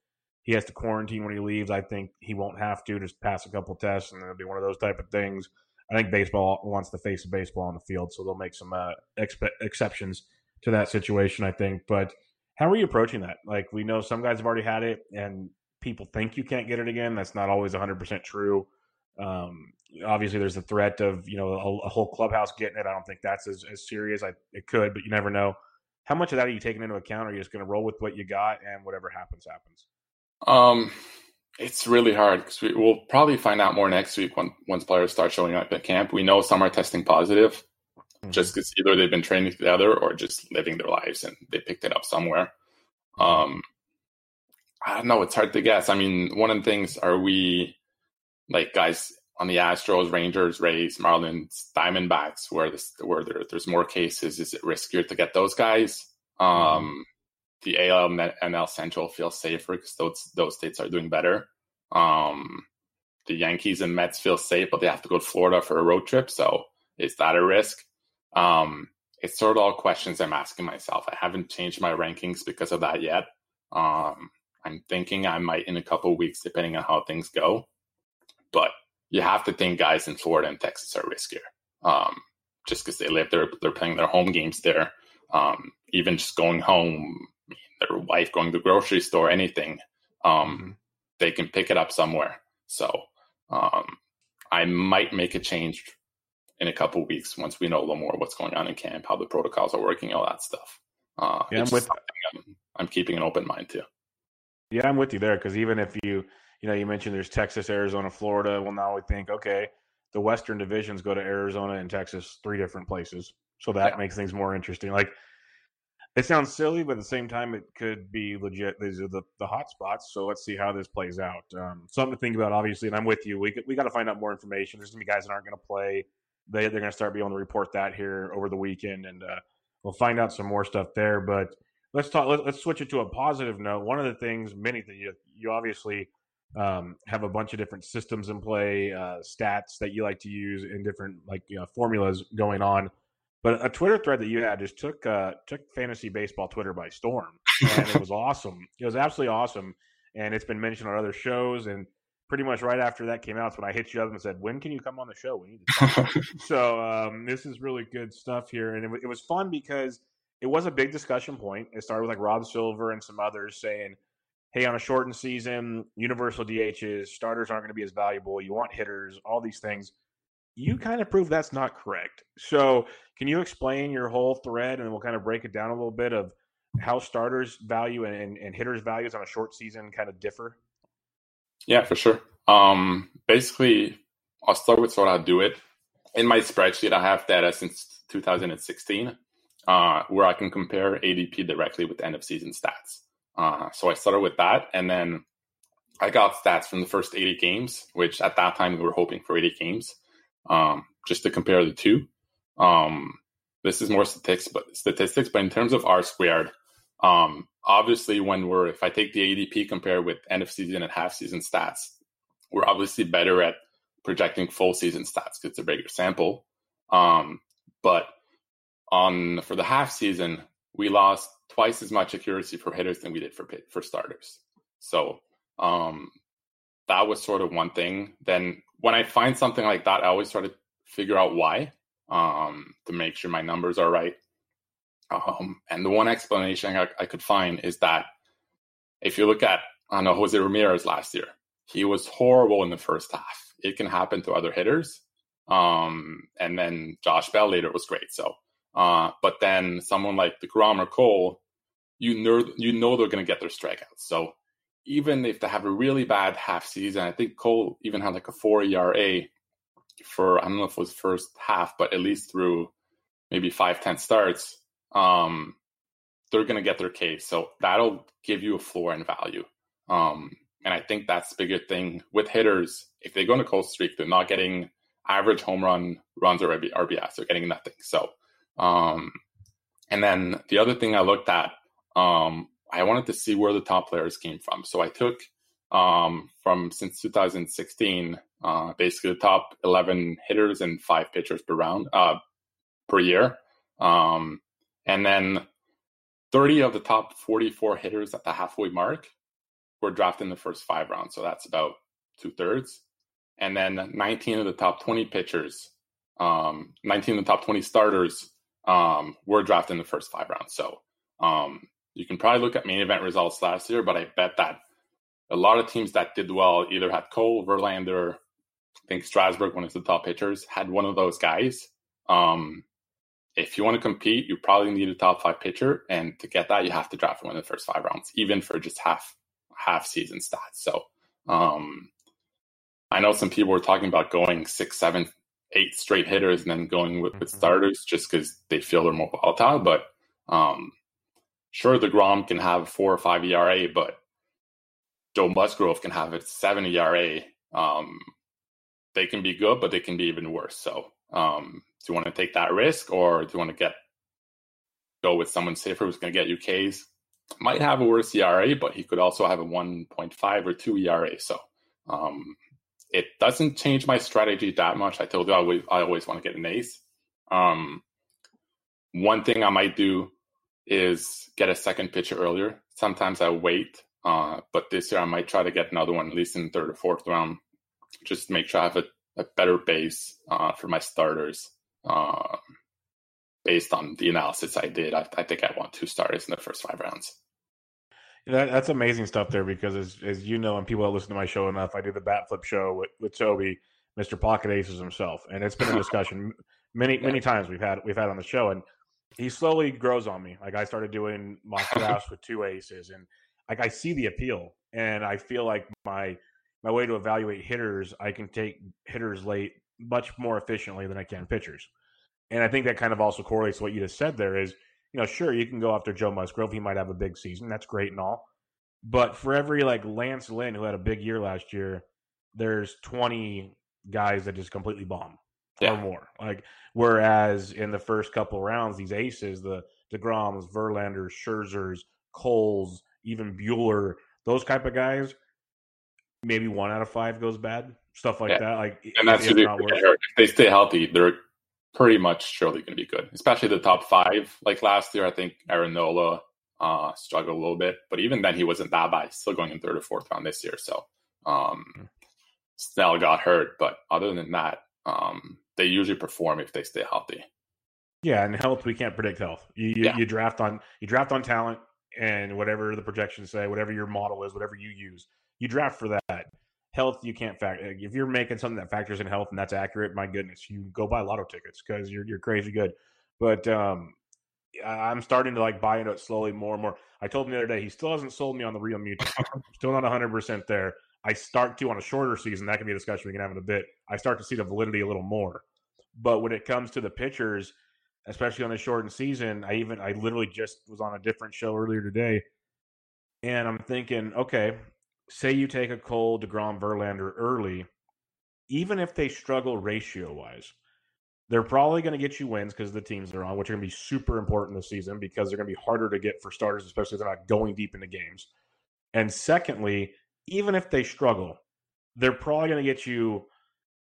A: he has to quarantine when he leaves. I think he won't have to. Just pass a couple tests, and it'll be one of those type of things. I think baseball wants the face of baseball on the field, so they'll make some uh, expe- exceptions to that situation. I think, but how are you approaching that? Like we know some guys have already had it, and people think you can't get it again. That's not always 100 percent true. Um, obviously, there's the threat of you know a, a, whole clubhouse getting it. I don't think that's as, as serious. I, it could, but you never know. How much of that are you taking into account? Are you just going to roll with what you got, and whatever happens, happens?
B: Um, it's really hard because we, will probably find out more next week when once players start showing up at camp. We know some are testing positive mm-hmm. just because either they've been training together or just living their lives and they picked it up somewhere. Um, I don't know. It's hard to guess. I mean, one of the things are we like guys on the Astros, Rangers, Rays, Marlins, Diamondbacks, where this where there, there's more cases. Is it riskier to get those guys? Um, mm-hmm. The AL and NL Central feels safer because those those states are doing better. Um, the Yankees and Mets feel safe, but they have to go to Florida for a road trip. So is that a risk? Um, it's sort of all questions I'm asking myself. I haven't changed my rankings because of that yet. Um, I'm thinking I might in a couple weeks, depending on how things go. But you have to think guys in Florida and Texas are riskier, um, just because they live there, they're playing their home games there. Um, even just going home, their wife going to the grocery store, anything, um, mm-hmm. they can pick it up somewhere. So um, I might make a change in a couple weeks once we know a little more what's going on in camp, how the protocols are working, all that stuff. Uh, yeah, I'm with. I'm, I'm keeping an open mind too.
A: Yeah, I'm with you there because even if you, you know, you mentioned there's Texas, Arizona, Florida. Well, now we think, okay, the Western divisions go to Arizona and Texas, three different places. So that yeah. makes things more interesting. Like, it sounds silly, but at the same time, it could be legit. These are the, the hot spots. So let's see how this plays out. Um, something to think about, obviously. And I'm with you. We, we got to find out more information. There's going to be guys that aren't going to play. They, they're going to start being able to report that here over the weekend. And uh, we'll find out some more stuff there. But let's talk. Let, us switch it to a positive note. One of the things, many that you you obviously um, have a bunch of different systems in play, uh, stats that you like to use, in different like you know, formulas going on. But a Twitter thread that you had just took uh, took fantasy baseball Twitter by storm, and it (laughs) was awesome. It was absolutely awesome, and it's been mentioned on other shows. And pretty much right after that came out, it's when I hit you up and said, "When can you come on the show? We need to talk." (laughs) so um, this is really good stuff here, and it, it was fun because it was a big discussion point. It started with like Rob Silver and some others saying, hey, on a shortened season, universal DHs, starters aren't going to be as valuable. You want hitters, all these things. You kind of proved that's not correct. So, can you explain your whole thread and we'll kind of break it down a little bit of how starters value and, and, and hitters' values on a short season kind of differ?
B: Yeah, for sure. Um, basically, I'll start with sort of how to do it. In my spreadsheet, I have data since 2016 uh, where I can compare ADP directly with end of season stats. Uh, so I started with that, and then I got stats from the first 80 games, which at that time we were hoping for 80 games, um, just to compare the two. Um, this is more statistics, but statistics, but in terms of R squared, um, obviously when we're if I take the ADP compared with end of season and half season stats, we're obviously better at projecting full season stats because it's a bigger sample. Um, but on for the half season, we lost twice as much accuracy for hitters than we did for for starters. So um, that was sort of one thing. Then when I find something like that, I always try to figure out why um, to make sure my numbers are right. Um, and the one explanation I, I, could find is that if you look at, I know Jose Ramirez last year, he was horrible in the first half. It can happen to other hitters. Um, and then Josh Bell later was great. So uh, but then someone like deGrom or Cole, you know, you know they're going to get their strikeouts. So even if they have a really bad half season, I think Cole even had like a four ERA for I don't know if it was first half, but at least through maybe five ten starts, um, they're going to get their Ks. So that'll give you a floor and value. Um, and I think that's the bigger thing with hitters. If they go a cold streak, they're not getting average home run runs or RBIs. They're getting nothing. So um, and then the other thing I looked at, um, I wanted to see where the top players came from. So I took um, from since 2016, uh, basically the top 11 hitters and five pitchers per round uh, per year. Um, and then 30 of the top 44 hitters at the halfway mark were drafted in the first five rounds. So that's about two thirds. And then 19 of the top 20 pitchers, um, 19 of the top 20 starters um, were drafted in the first five rounds. So um, you can probably look at main event results last year, but I bet that a lot of teams that did well either had Cole, Verlander, I think Strasburg, one of the top pitchers, had one of those guys. Um, if you want to compete, you probably need a top five pitcher, and to get that, you have to draft one in the first five rounds, even for just half half season stats. So um, I know some people were talking about going six, seven, eight straight hitters and then going with, with mm-hmm. starters just because they feel they're more volatile. But um, sure, deGrom can have four or five ERA, but Joe Musgrove can have a seven ERA. Um, they can be good, but they can be even worse. So, um, do you want to take that risk, or do you want to get go with someone safer who's going to get you Ks? Might have a worse ERA, but he could also have a 1.5 or 2 ERA. So, um, it doesn't change my strategy that much. I told you I always, I always want to get an ace. Um, one thing I might do is get a second pitcher earlier. Sometimes I wait, uh, but this year I might try to get another one at least in the third or fourth round, just to make sure I have a, a better base uh, for my starters. Uh, based on the analysis I did, I, I, think I want two starters in the first five rounds.
A: That, that's amazing stuff there because, as, as you know, and people that listen to my show enough, I do the bat flip show with, with Toby, Mr. Pocket Aces himself, and it's been a (laughs) discussion many many times we've had we've had on the show, and he slowly grows on me. Like I started doing mock (laughs) drafts with two aces, and like I see the appeal, and I feel like my my way to evaluate hitters, I can take hitters late much more efficiently than I can pitchers. And I think that kind of also correlates to what you just said there is, you know, sure, you can go after Joe Musgrove. He might have a big season. That's great and all. But for every like Lance Lynn who had a big year last year, there's 20 guys that just completely bomb yeah. or more. Like whereas in the first couple rounds, these aces, the Degroms, Verlanders, Scherzers, Coles, even Buehler, those type of guys, maybe one out of five goes bad. Stuff like yeah. that. Like
B: and that's if, if they stay healthy, they're pretty much surely going to be good. Especially the top five. Like last year, I think Aaron Nola uh, struggled a little bit, but even then he wasn't that bad. Still going in third or fourth round this year. So um, hmm. Snell got hurt, but other than that, um, they usually perform if they stay healthy.
A: Yeah, and health we can't predict health. You you, yeah. you draft on you draft on talent and whatever the projections say, whatever your model is, whatever you use, you draft for that. Health you can't factor. If you're making something that factors in health and that's accurate, my goodness, you go buy lotto tickets because you're you're crazy good. But um, I'm starting to like buy into it slowly more and more. I told him the other day he still hasn't sold me on the real mutant. (laughs) still not 100 percent there. I start to on a shorter season. That can be a discussion we can have in a bit. I start to see the validity a little more. But when it comes to the pitchers, especially on the shortened season, I even I literally just was on a different show earlier today, and I'm thinking, okay, say you take a Cole, Degrom, Verlander early, even if they struggle ratio wise, they're probably going to get you wins because the teams they're on, which are going to be super important this season because they're going to be harder to get for starters, especially if they're not going deep into games. And secondly, even if they struggle, they're probably going to get you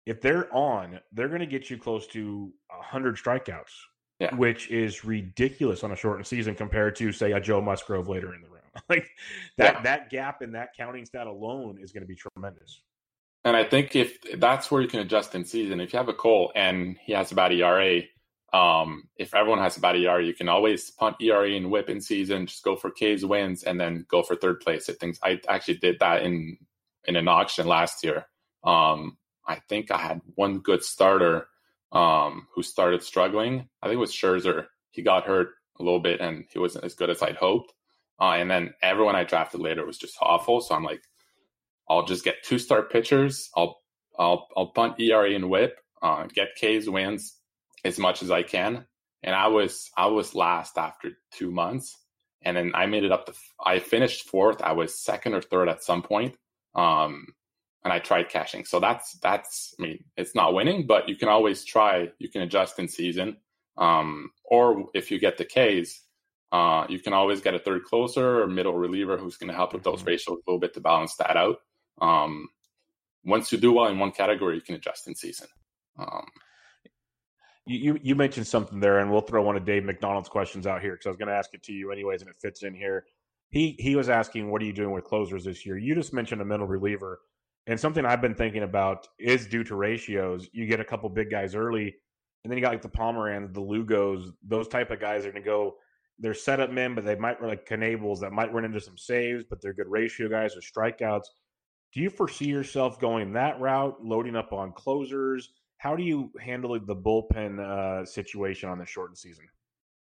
A: if they're on, they're going to get you close to 100 strikeouts, yeah. which is ridiculous on a shortened season compared to, say, a Joe Musgrove later in the round. (laughs) like that, yeah. that gap in that counting stat alone is going to be tremendous.
B: And I think if that's where you can adjust in season, if you have a Cole and he has a bad ERA, um, if everyone has a bad ERA, you can always punt ERA and WHIP in season, just go for K's wins and then go for third place at things. I actually did that in in an auction last year. Um, I think I had one good starter um, who started struggling. I think it was Scherzer. He got hurt a little bit and he wasn't as good as I'd hoped. Uh, and then everyone I drafted later was just awful. So I'm like, I'll just get two star pitchers. I'll I'll I'll punt ERA and WHIP, uh, get K's wins as much as I can. And I was I was last after two months, and then I made it up to I finished fourth. I was second or third at some point. Um, and I tried cashing. So that's that's I mean it's not winning, but you can always try. You can adjust in season, um, or if you get the K's, uh, you can always get a third closer or middle reliever who's going to help with those mm-hmm. ratios a little bit to balance that out. Um, once you do well in one category, you can adjust in season. Um,
A: you, you mentioned something there, and we'll throw one of Dave McDonald's questions out here because I was going to ask it to you anyways, and it fits in here. He he was asking, "What are you doing with closers this year?" You just mentioned a middle reliever. And something I've been thinking about is due to ratios. You get a couple big guys early, and then you got like the Pomeranz, the Lugos, those type of guys are going to go. They're setup men, but they might run like Knebels that might run into some saves, but they're good ratio guys or strikeouts. Do you foresee yourself going that route, loading up on closers? How do you handle the bullpen uh, situation on the shortened season?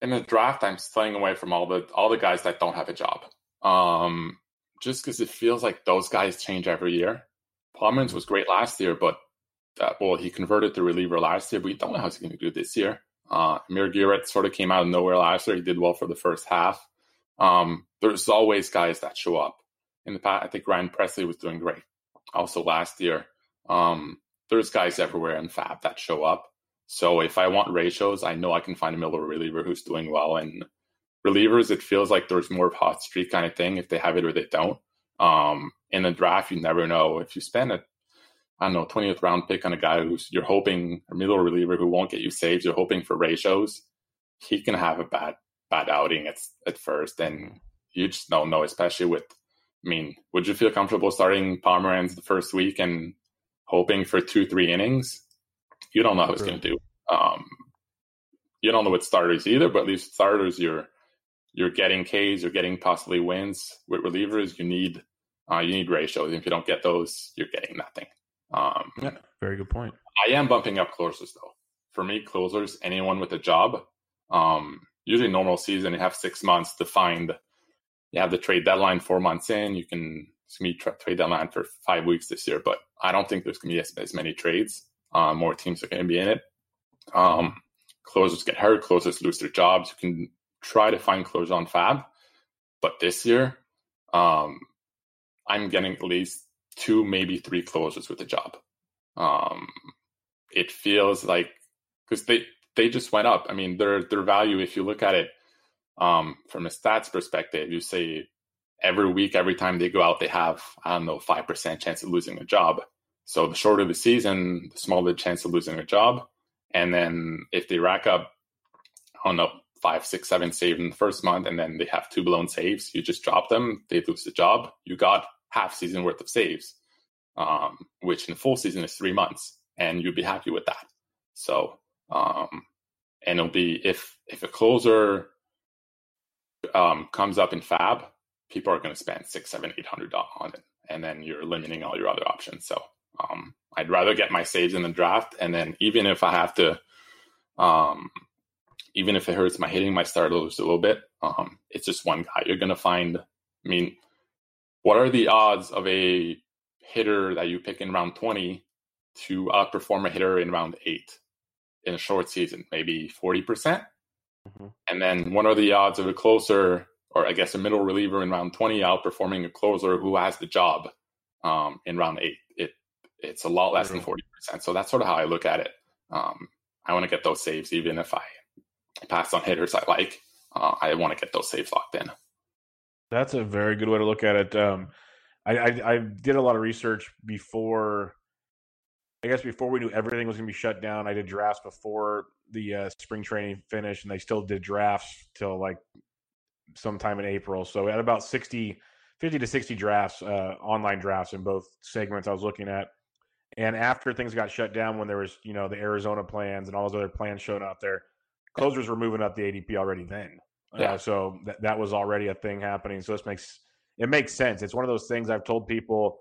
B: In the draft, I'm staying away from all the all the guys that don't have a job, um, just because it feels like those guys change every year. Pomeranz was great last year, but uh, well, he converted to reliever last year, but we don't know how he's going to do this year. Uh, Amir Garrett sort of came out of nowhere last year. He did well for the first half. Um, there's always guys that show up. In the past, I think Ryan Pressly was doing great. Also last year, um, there's guys everywhere in FAAB that show up. So if I want ratios, I know I can find a middle reliever who's doing well. And relievers, it feels like there's more of a hot streak kind of thing if they have it or they don't. Um, in the draft, you never know if you spend a I don't know, 20th round pick on a guy who's you're hoping a middle reliever who won't get you saves, you're hoping for ratios, he can have a bad bad outing at at first, and you just don't know, especially with. I mean, would you feel comfortable starting Pomeranz the first week and hoping for two three innings? You don't know how he's to do. Um, you don't know what starters either, but at least starters you're you're getting Ks, you're getting possibly wins. With relievers, you need uh, you need ratios. If you don't get those, you're getting nothing. Um,
A: yeah, very good point.
B: I am bumping up closers though. For me, closers, anyone with a job, um, usually normal season, you have six months to find. You have the trade deadline four months in. You can be tra- trade deadline for five weeks this year, but I don't think there's gonna be as, as many trades. Um, more teams are gonna be in it. Um, closers get hurt, closers lose their jobs. You can try to find closers on FAAB, but this year, um, I'm getting at least two, maybe three closers with a job. Um, it feels like because they they just went up. I mean, their their value, if you look at it um, from a stats perspective, you say every week, every time they go out, they have I don't know five percent chance of losing a job. So the shorter the season, the smaller the chance of losing a job. And then if they rack up, I don't know, five, six, seven saves in the first month, and then they have two blown saves, you just drop them, they lose the job. You got half season worth of saves, um, which in a full season is three months, and you'd be happy with that. So, um, and it'll be if if a closer um, comes up in FAAB, people are going to spend six, seven, eight hundred on it, and then you're limiting all your other options. So, um, I'd rather get my saves in the draft, and then even if I have to, um, even if it hurts my hitting my starters a little bit, um, it's just one guy. You're going to find. I mean, what are the odds of a hitter that you pick in round 20 to outperform a hitter in round eight in a short season? Maybe 40%. percent mm-hmm. And then what are the odds of a closer, or I guess a middle reliever in round 20 outperforming a closer who has the job um, in round eight? It It's a lot less than 40%. So that's sort of how I look at it. Um, I want to get those saves, even if I pass on hitters I like. Uh, I want to get those saves locked in.
A: That's a very good way to look at it. Um, I, I, I did a lot of research before. I guess before we knew everything was going to be shut down, I did drafts before the uh, spring training finished, and they still did drafts till like sometime in April. So at about 60, 50 to 60 drafts, uh, online drafts in both segments I was looking at. And after things got shut down, when there was, you know, the Arizona plans and all those other plans showing out there, closers were moving up the ADP already then. Yeah. Uh, so that that was already a thing happening. So this makes it makes sense. It's one of those things I've told people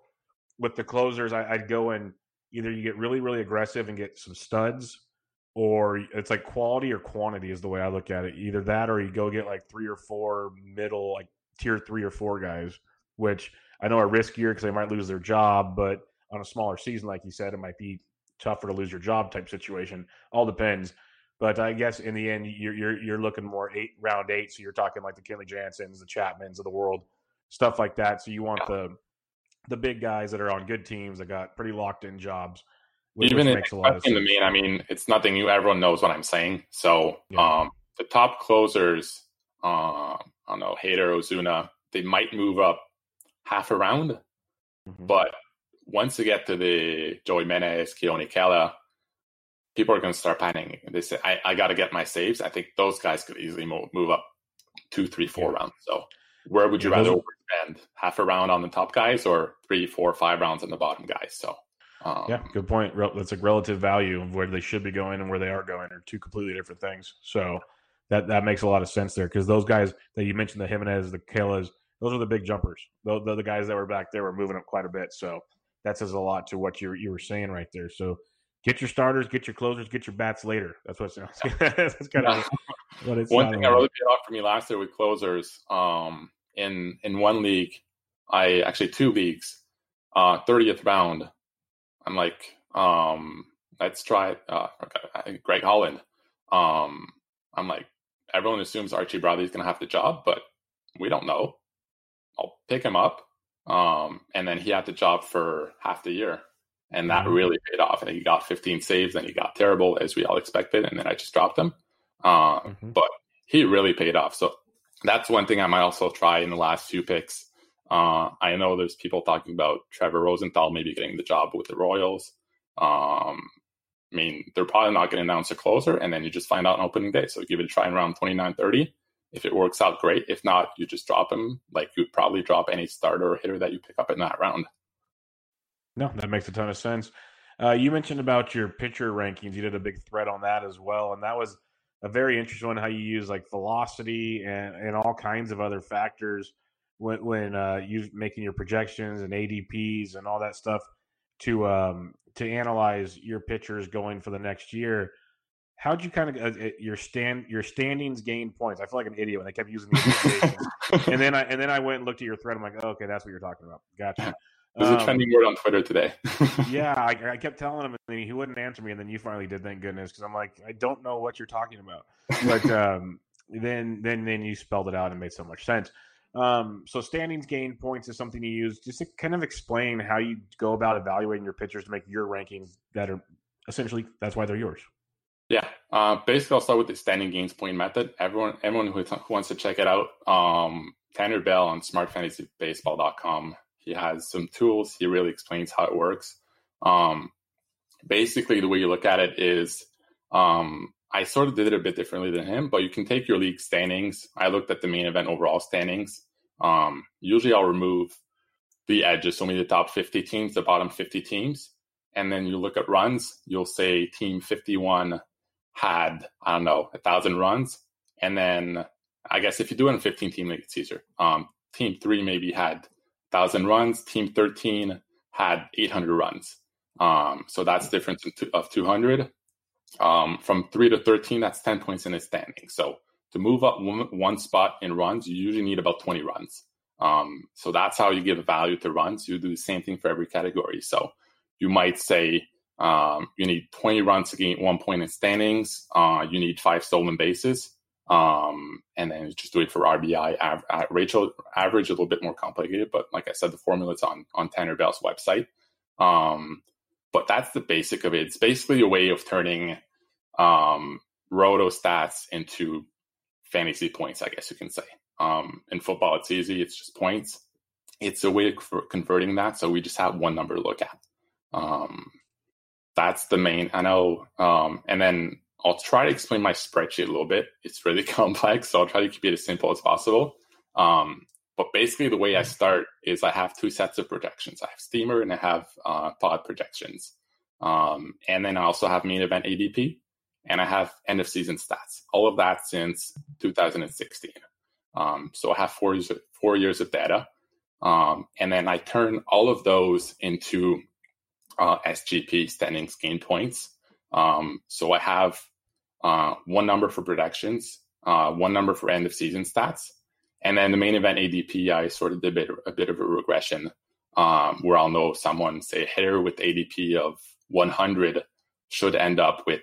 A: with the closers. I, I'd go and either you get really really aggressive and get some studs, or it's like quality or quantity is the way I look at it. Either that or you go get like three or four middle like tier three or four guys, which I know are riskier because they might lose their job, but on a smaller season, like you said, it might be tougher to lose your job type situation. All depends. But I guess in the end, you're you're, you're looking more eight round eight, so you're talking like the Kenley Jansens, the Chapmans of the world, stuff like that. So you want yeah. the the big guys that are on good teams that got pretty locked in jobs.
B: Which, Even which makes a lot of sense. to me, I mean, it's nothing new. Everyone knows what I'm saying. So yeah. um, the top closers, uh, I don't know, Hader, Osuna, they might move up half a round, mm-hmm. but once you get to the Joe Jimenez, Keone Kela, people are going to start panicking. They say, I, I got to get my saves. I think those guys could easily move, move up two, three, four yeah. rounds. So where would you yeah, rather spend Half a round on the top guys or three, four, five rounds on the bottom guys? So,
A: um, yeah, good point. That's a relative value of where they should be going and where they are going are two completely different things. So that, that makes a lot of sense there because those guys that you mentioned, the Jimenez, the Kelas, those are the big jumpers. The, the, the guys that were back there were moving up quite a bit. So that says a lot to what you you were saying right there. So get your starters, get your closers, get your bats later. That's what it sounds. (laughs) (laughs) That's kind of
B: what it's. One thing that really paid off for me last year with closers, um, in in one league, I actually two leagues, uh, thirtieth round. I'm like, um, let's try uh, Greg Holland. Um, I'm like, everyone assumes Archie Bradley's going to have the job, but we don't know. I'll pick him up. Um, and then he had the job for half the year and that mm-hmm. really paid off. And he got 15 saves, and he got terrible as we all expected, and then I just dropped him. Uh, mm-hmm. But he really paid off. So that's one thing I might also try in the last few picks. Uh, I know there's people talking about Trevor Rosenthal maybe getting the job with the Royals. Um, I mean, they're probably not going to announce a closer, and then you just find out on opening day. So give it a try in round 29 30. If it works out, great. If not, you just drop him like you'd probably drop any starter or hitter that you pick up in that round.
A: No, that makes a ton of sense. Uh, you mentioned about your pitcher rankings. You did a big thread on that as well, and that was a very interesting one. How you use like velocity and, and all kinds of other factors when when uh, you making your projections and ADPs and all that stuff to um, to analyze your pitchers going for the next year. How'd you kind of uh, your stand your standings gain points? I feel like an idiot when I kept using these (laughs) and then I and then I went and looked at your thread. I'm like, oh, okay, that's what you're talking about. Gotcha. (laughs)
B: It was um, a trending word on Twitter today. (laughs)
A: yeah, I, I, kept telling him, and he wouldn't answer me. And then you finally did. Thank goodness, because I'm like, I don't know what you're talking about. But (laughs) um, then, then, then you spelled it out and made so much sense. Um, so standings gain points is something you use. Just to kind of explain how you go about evaluating your pitchers to make your rankings that are essentially that's why they're yours.
B: Yeah, uh, basically, I'll start with the standing gains point method. Everyone, everyone who, who wants to check it out, um, Tanner Bell on SmartFantasyBaseball.com he has some tools. He really explains how it works. Um, basically, the way you look at it is um, I sort of did it a bit differently than him, but you can take your league standings. I looked at the main event overall standings. Um, usually, I'll remove the edges, so maybe the top 50 teams, the bottom 50 teams. And then you look at runs, you'll say team 51 had, I don't know, a thousand runs. And then I guess if you do it in 15 team league, it's easier. Um, team three maybe had 1,000 runs. Team 13 had 800 runs. Um, so that's difference of 200. Um, from 3 to 13, that's 10 points in the standing. So to move up one, one, spot in runs, you usually need about 20 runs. Um, so that's how you give value to runs. You do the same thing for every category. So you might say um, you need 20 runs to gain one point in standings. Uh, you need five stolen bases. Um, and then just do it for RBI av- Rachel average, a little bit more complicated, but like I said, the formula is on on Tanner Bell's website. Um, but that's the basic of it. It's basically a way of turning um, roto stats into fantasy points, I guess you can say. Um, in football, it's easy; it's just points. It's a way of converting that, so we just have one number to look at. Um, that's the main. I know, um, and then I'll try to explain my spreadsheet a little bit. It's really (laughs) complex, so I'll try to keep it as simple as possible. Um, but basically, the way I start is I have two sets of projections. I have Steamer and I have uh, Pod projections, um, and then I also have main event ADP, and I have end of season stats. All of that since 2016. Um, so I have four years of, four years of data, um, and then I turn all of those into uh, SGP standings gain points. Um, so I have uh, one number for predictions, uh, one number for end of season stats, and then the main event ADP. I sort of did a bit, a bit of a regression um, where I'll know someone, say hitter with ADP of 100, should end up with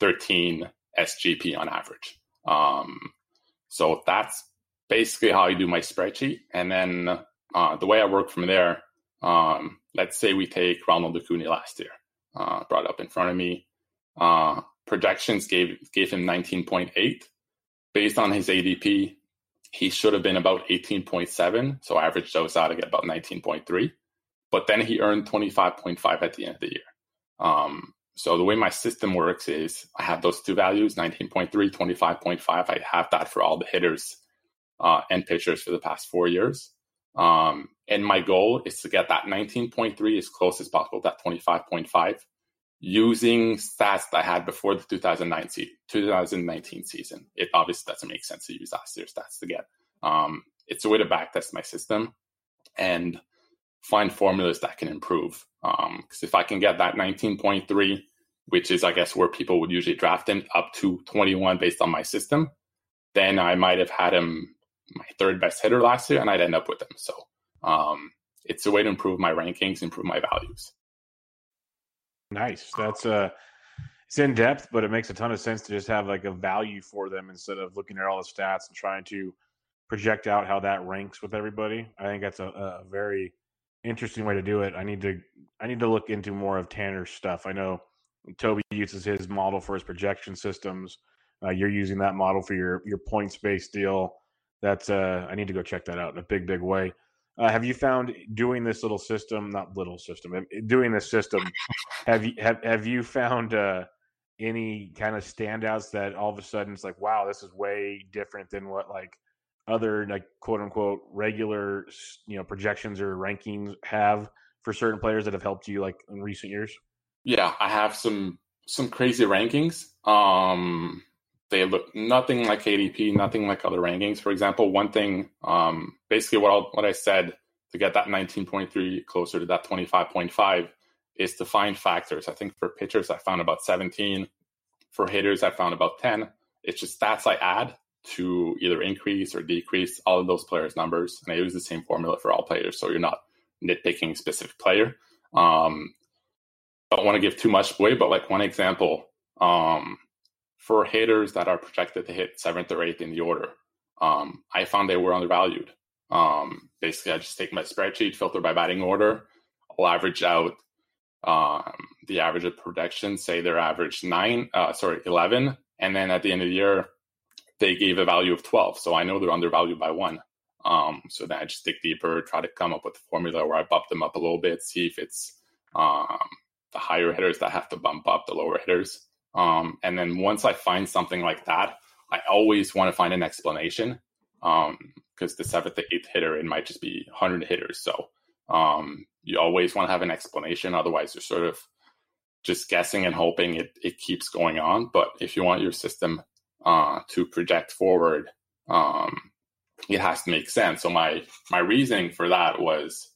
B: 13 SGP on average. Um, so that's basically how I do my spreadsheet. And then uh, the way I work from there, um, let's say we take Ronald Acuna last year, uh, brought up in front of me. Uh, projections gave gave him 19.8. Based on his ADP, he should have been about 18.7. So average those out get about 19.3. But then he earned 25.5 at the end of the year. Um, so the way my system works is I have those two values, 19.3, 25.5. I have that for all the hitters uh, and pitchers for the past four years. Um, and my goal is to get that 19.3 as close as possible, to that 25.5 using stats that I had before the 2019, 2019 season. It obviously doesn't make sense to use last year's stats to get. Um, it's a way to backtest my system and find formulas that can improve. Because um, if I can get that 19.3, which is, I guess, where people would usually draft him up to 21 based on my system, then I might have had him my third best hitter last year and I'd end up with him. So um, it's a way to improve my rankings, improve my values.
A: Nice. That's uh it's in depth, but it makes a ton of sense to just have like a value for them instead of looking at all the stats and trying to project out how that ranks with everybody. I think that's a, a very interesting way to do it. I need to I need to look into more of Tanner's stuff. I know Toby uses his model for his projection systems. Uh, you're using that model for your your points based deal. That's uh I need to go check that out in a big big way. Uh, have you found doing this little system, not little system, doing this system, have you have have you found uh, any kind of standouts that all of a sudden it's like, wow, this is way different than what like other like quote unquote regular you know projections or rankings have for certain players that have helped you like in recent years?
B: Yeah, I have some some crazy rankings. Um, they look nothing like ADP, nothing like other rankings. For example, one thing, um, basically what I'll, what I said to get that 19.3 closer to that 25.5 is to find factors. I think for pitchers, I found about 17. For hitters, I found about 10. It's just stats I add to either increase or decrease all of those players' numbers. And I use the same formula for all players, so you're not nitpicking specific player. Um, don't want to give too much away, but like one example, um, for hitters that are projected to hit seventh or eighth in the order, um, I found they were undervalued. Um, basically, I just take my spreadsheet, filter by batting order, I'll average out um, the average of projections, say they're average nine, uh, sorry, 11. And then at the end of the year, they gave a value of 12. So I know they're undervalued by one. Um, so then I just dig deeper, try to come up with a formula where I bump them up a little bit, see if it's um, the higher hitters that have to bump up the lower hitters. Um, and then once I find something like that, I always want to find an explanation because um, the seventh to eighth hitter, it might just be 100 hitters. So um, you always want to have an explanation. Otherwise, you're sort of just guessing and hoping it, it keeps going on. But if you want your system uh, to project forward, um, it has to make sense. So my my reasoning for that was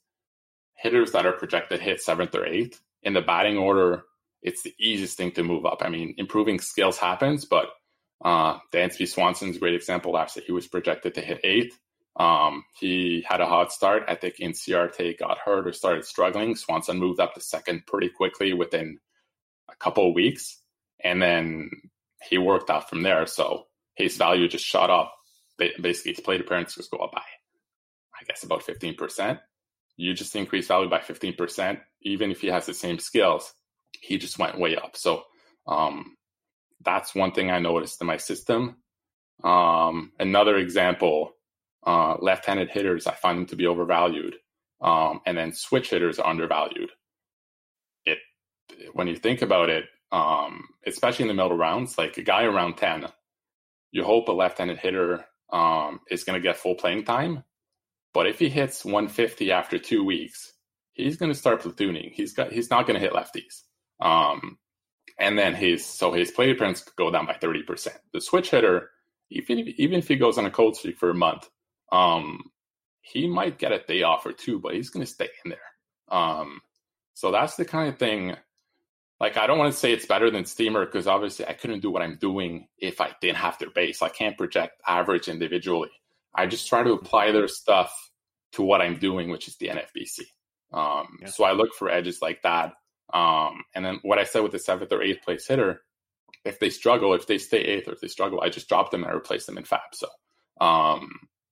B: hitters that are projected hit seventh or eighth in the batting order. It's the easiest thing to move up. I mean, improving skills happens, but uh, Dansby Swanson's a great example. Last year, he was projected to hit eighth. Um, he had a hot start. I think Inciarte got hurt or started struggling. Swanson moved up to second pretty quickly within a couple weeks, and then he worked out from there. So his value just shot up. Basically, his plate appearances go up by, I guess, about fifteen percent. You just increase value by fifteen percent, even if he has the same skills. He just went way up. So um, that's one thing I noticed in my system. Um, another example uh, left-handed hitters, I find them to be overvalued, um, and then switch hitters are undervalued. It when you think about it, um, especially in the middle rounds, like a guy around ten, you hope a left-handed hitter um, is going to get full playing time, but if he hits 150 after two weeks, he's going to start platooning. He's got he's not going to hit lefties. Um, and then his so his plate appearance could go down by 30%. The switch hitter, even if, even if he goes on a cold streak for a month, um, he might get a day off or two, but he's going to stay in there. Um, so that's the kind of thing. Like, I don't want to say it's better than Steamer because obviously I couldn't do what I'm doing if I didn't have their base. I can't project average individually. I just try to apply their stuff to what I'm doing, which is the NFBC. Um, yeah. So I look for edges like that. Um, and then what I said with the seventh or eighth place hitter, if they struggle, if they stay eighth or if they struggle, I just drop them and I replace them in FAAB. So um,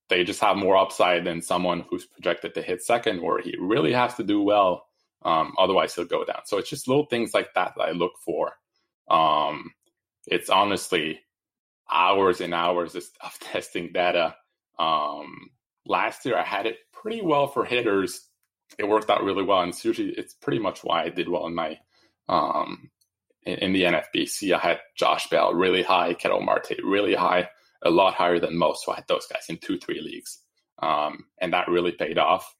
B: they just have more upside than someone who's projected to hit second, where he really has to do well. Um, otherwise, he'll go down. So it's just little things like that that I look for. Um, it's honestly hours and hours of, (laughs) testing data. Um, last year, I had it pretty well for hitters. It worked out really well, and it's usually it's pretty much why I did well in my um, in, in the NFBC. I had Josh Bell really high, Ketel Marte really high a lot higher than most. So I had those guys in two, three leagues. Um, and that really paid off.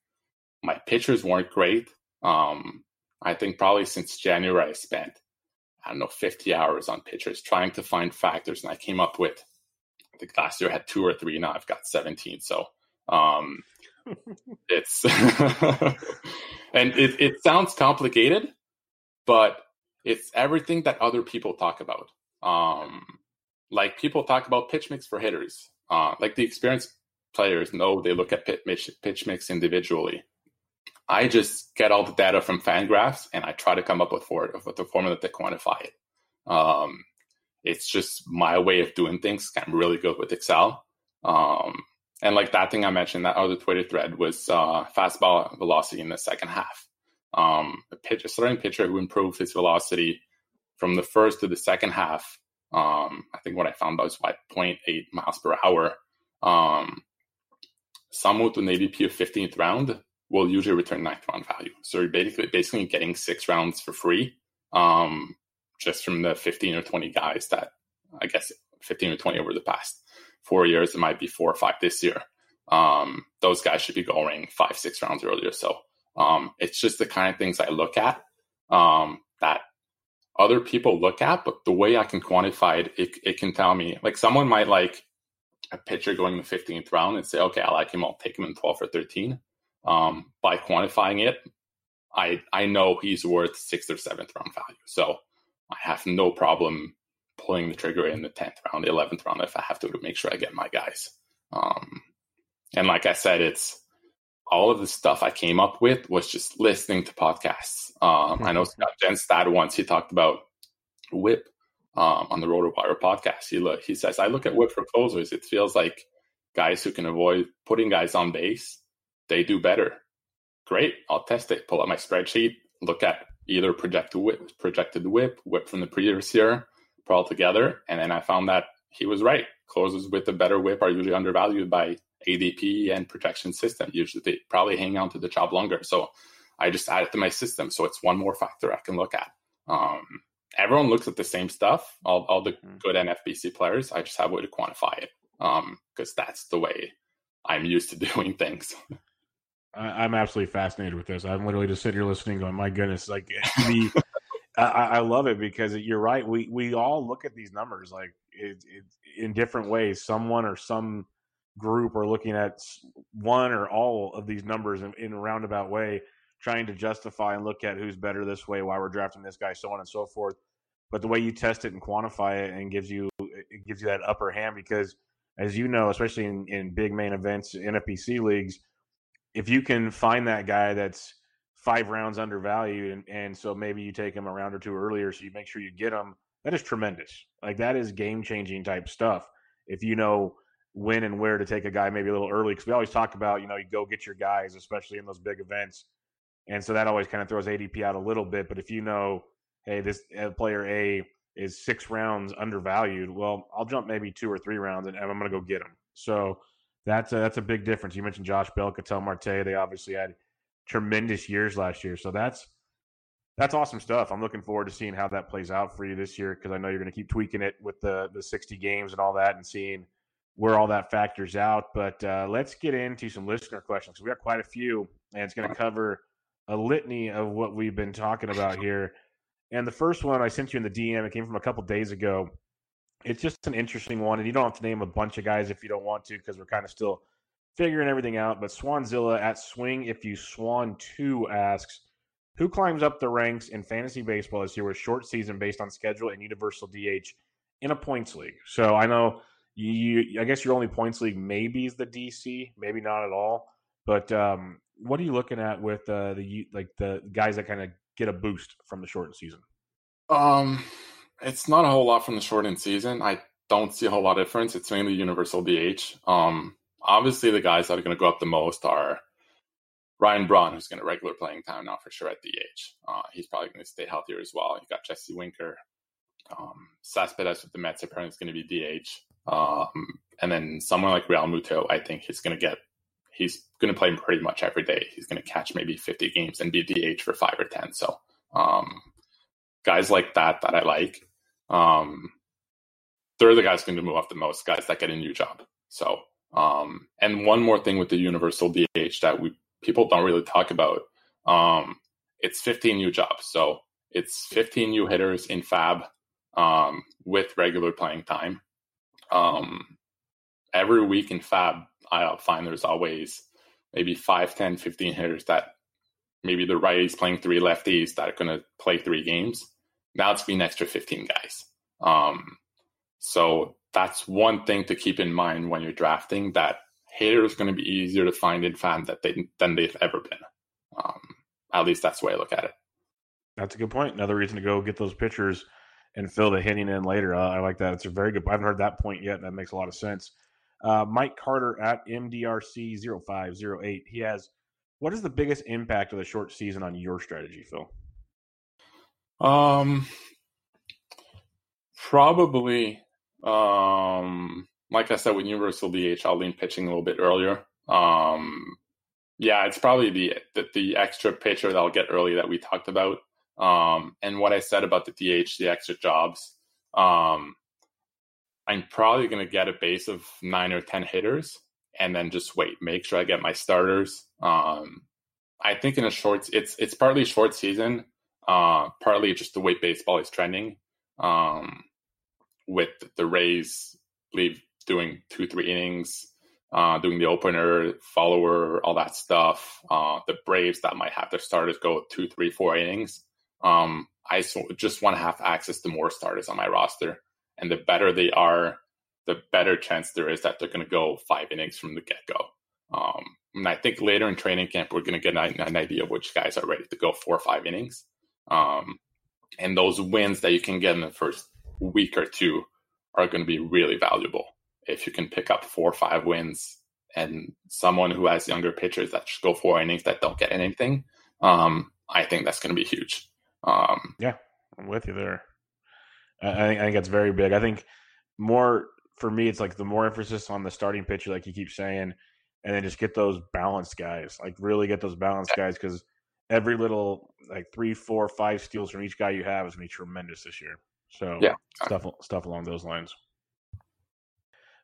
B: My pitchers weren't great. Um, I think probably since January, I spent, I don't know, 50 hours on pitchers trying to find factors. And I came up with, I think last year I had two or three. Now I've got 17. So um, it's, (laughs) and it, it sounds complicated, but it's everything that other people talk about. Um, like people talk about pitch mix for hitters. Uh, like the experienced players know they look at pitch, pitch mix individually. I just get all the data from Fangraphs and I try to come up with for with the formula to quantify it. Um, it's just my way of doing things. I'm really good with Excel. Um, and like that thing I mentioned, that other Twitter thread was uh, fastball velocity in the second half. Um, a, pitch, a starting pitcher who improved his velocity from the first to the second half um, I think what I found out was like 0.8 miles per hour. Um, someone with an ADP of 15th round will usually return ninth round value. So you're basically basically getting six rounds for free, um, just from the 15 or 20 guys that I guess 15 or 20 over the past four years. It might be four or five this year. Um, those guys should be going five, six rounds earlier. So um, it's just the kind of things I look at um, that other people look at, but the way I can quantify it, it, it can tell me like someone might like a pitcher going in the 15th round and say, okay, I like him. I'll take him in 12 or 13. Um, by quantifying it, I I know he's worth sixth or seventh round value. So I have no problem pulling the trigger in the 10th round, the 11th round if I have to to make sure I get my guys. Um, and like I said, it's all of the stuff I came up with was just listening to podcasts. Um, mm-hmm. I know Scott Jenstad once he talked about WHIP um, on the RotoWire podcast. He look, he says, I look at WHIP for closers. It feels like guys who can avoid putting guys on base, they do better. Great, I'll test it. Pull up my spreadsheet, look at either projected WHIP, projected WHIP, WHIP from the previous year, put all together, and then I found that he was right. Closers with a better WHIP are usually undervalued by ADP and protection system. Usually they probably hang on to the job longer. So I just add it to my system. So it's one more factor I can look at. Um, everyone looks at the same stuff, all, all the mm. good NFBC players. I just have a way to quantify it because um, that's the way I'm used to (laughs) doing things.
A: I'm absolutely fascinated with this. I'm literally just sitting here listening, going, "My goodness!" Like, (laughs) the, I, I, love it because you're right. We we all look at these numbers like it, it, in different ways. Someone or some group are looking at one or all of these numbers in, in a roundabout way trying to justify and look at who's better this way, why we're drafting this guy, so on and so forth. But the way you test it and quantify it and gives you it gives you that upper hand because as you know, especially in, in big main events, NFBC leagues, if you can find that guy that's five rounds undervalued and, and so maybe you take him a round or two earlier so you make sure you get him, that is tremendous. Like that is game changing type stuff. If you know when and where to take a guy maybe a little early, because we always talk about, you know, you go get your guys, especially in those big events and so that always kind of throws ADP out a little bit. But if you know, hey, this uh, player A is six rounds undervalued, well, I'll jump maybe two or three rounds and, I'm going to go get him. So that's a, that's a big difference. You mentioned Josh Bell, Ketel Marte. They obviously had tremendous years last year. So that's that's awesome stuff. I'm looking forward to seeing how that plays out for you this year because I know you're going to keep tweaking it with the the 60 games and all that and seeing where all that factors out. But uh, let's get into some listener questions. We got quite a few, and it's going to cover a litany of what we've been talking about here. And the first one I sent you in the DM, it came from a couple days ago. It's just an interesting one, and you don't have to name a bunch of guys if you don't want to, because we're kind of still figuring everything out. But Swanzilla at Swing If You Swan Two asks, who climbs up the ranks in fantasy baseball this year with short season based on schedule and universal DH in a points league? So I know you, I guess your only points league maybe is the DC, maybe not at all. But um, what are you looking at with uh, the like the guys that kind of get a boost from the shortened season?
B: Um, it's not a whole lot from the shortened season. I don't see a whole lot of difference. It's mainly universal DH. Um, obviously the guys that are going to go up the most are Ryan Braun, who's going to regular playing time now for sure at DH. Uh, he's probably going to stay healthier as well. You got Jesse Winker. Um, Cespedes with the Mets apparently is going to be DH. Um, and then someone like Realmuto, I think he's going to get he's going to play pretty much every day. He's going to catch maybe 50 games and be DH for five or 10. So, um, guys like that, that I like, um, they're the guys going to move up the most, guys that get a new job. So, um, and one more thing with the universal DH that we people don't really talk about, um, it's 15 new jobs. So it's 15 new hitters in FAAB um, with regular playing time. Um, every week in FAAB, I find there's always maybe 5, 10, 15 hitters that maybe the righties playing three lefties that are going to play three games. Now it's been extra 15 guys. Um, so that's one thing to keep in mind when you're drafting that hitters are going to be easier to find in FAAB that they, than they've ever been. Um, at least that's the way I look at it.
A: That's a good point. Another reason to go get those pitchers and fill the hitting in later. Uh, I like that. It's a very good. I haven't heard that point yet. That makes a lot of sense. Uh, Mike Carter at MDRC0508. He has what is the biggest impact of the short season on your strategy, Phil?
B: Um, probably, um, like I said, with Universal DH, I'll lean pitching a little bit earlier. Um, yeah, it's probably the, the, the extra pitcher that I'll get early that we talked about. Um, and what I said about the DH, the extra jobs. Um, I'm probably going to get a base of nine or ten hitters, and then just wait. Make sure I get my starters. Um, I think in a short, it's it's partly short season, uh, partly just the way baseball is trending. Um, with the Rays, believe doing two three innings, uh, doing the opener, follower, all that stuff. Uh, the Braves that might have their starters go two, three, four innings. Um, I just want to have access to more starters on my roster, and the better they are, the better chance there is that they're going to go five innings from the get go. Um, and I think later in training camp, we're going to get an, an, idea of which guys are ready to go four or five innings. Um, and those wins that you can get in the first week or two are going to be really valuable. If you can pick up four or five wins and someone who has younger pitchers that just go four innings that don't get anything, um, I think that's going to be huge. Um,
A: yeah, I'm with you there. I think, I think that's very big. I think more for me, it's like the more emphasis on the starting pitcher, like you keep saying, and then just get those balanced guys. Like really get those balanced guys because every little like three, four, five steals from each guy you have is going to be tremendous this year. So yeah, stuff stuff along those lines.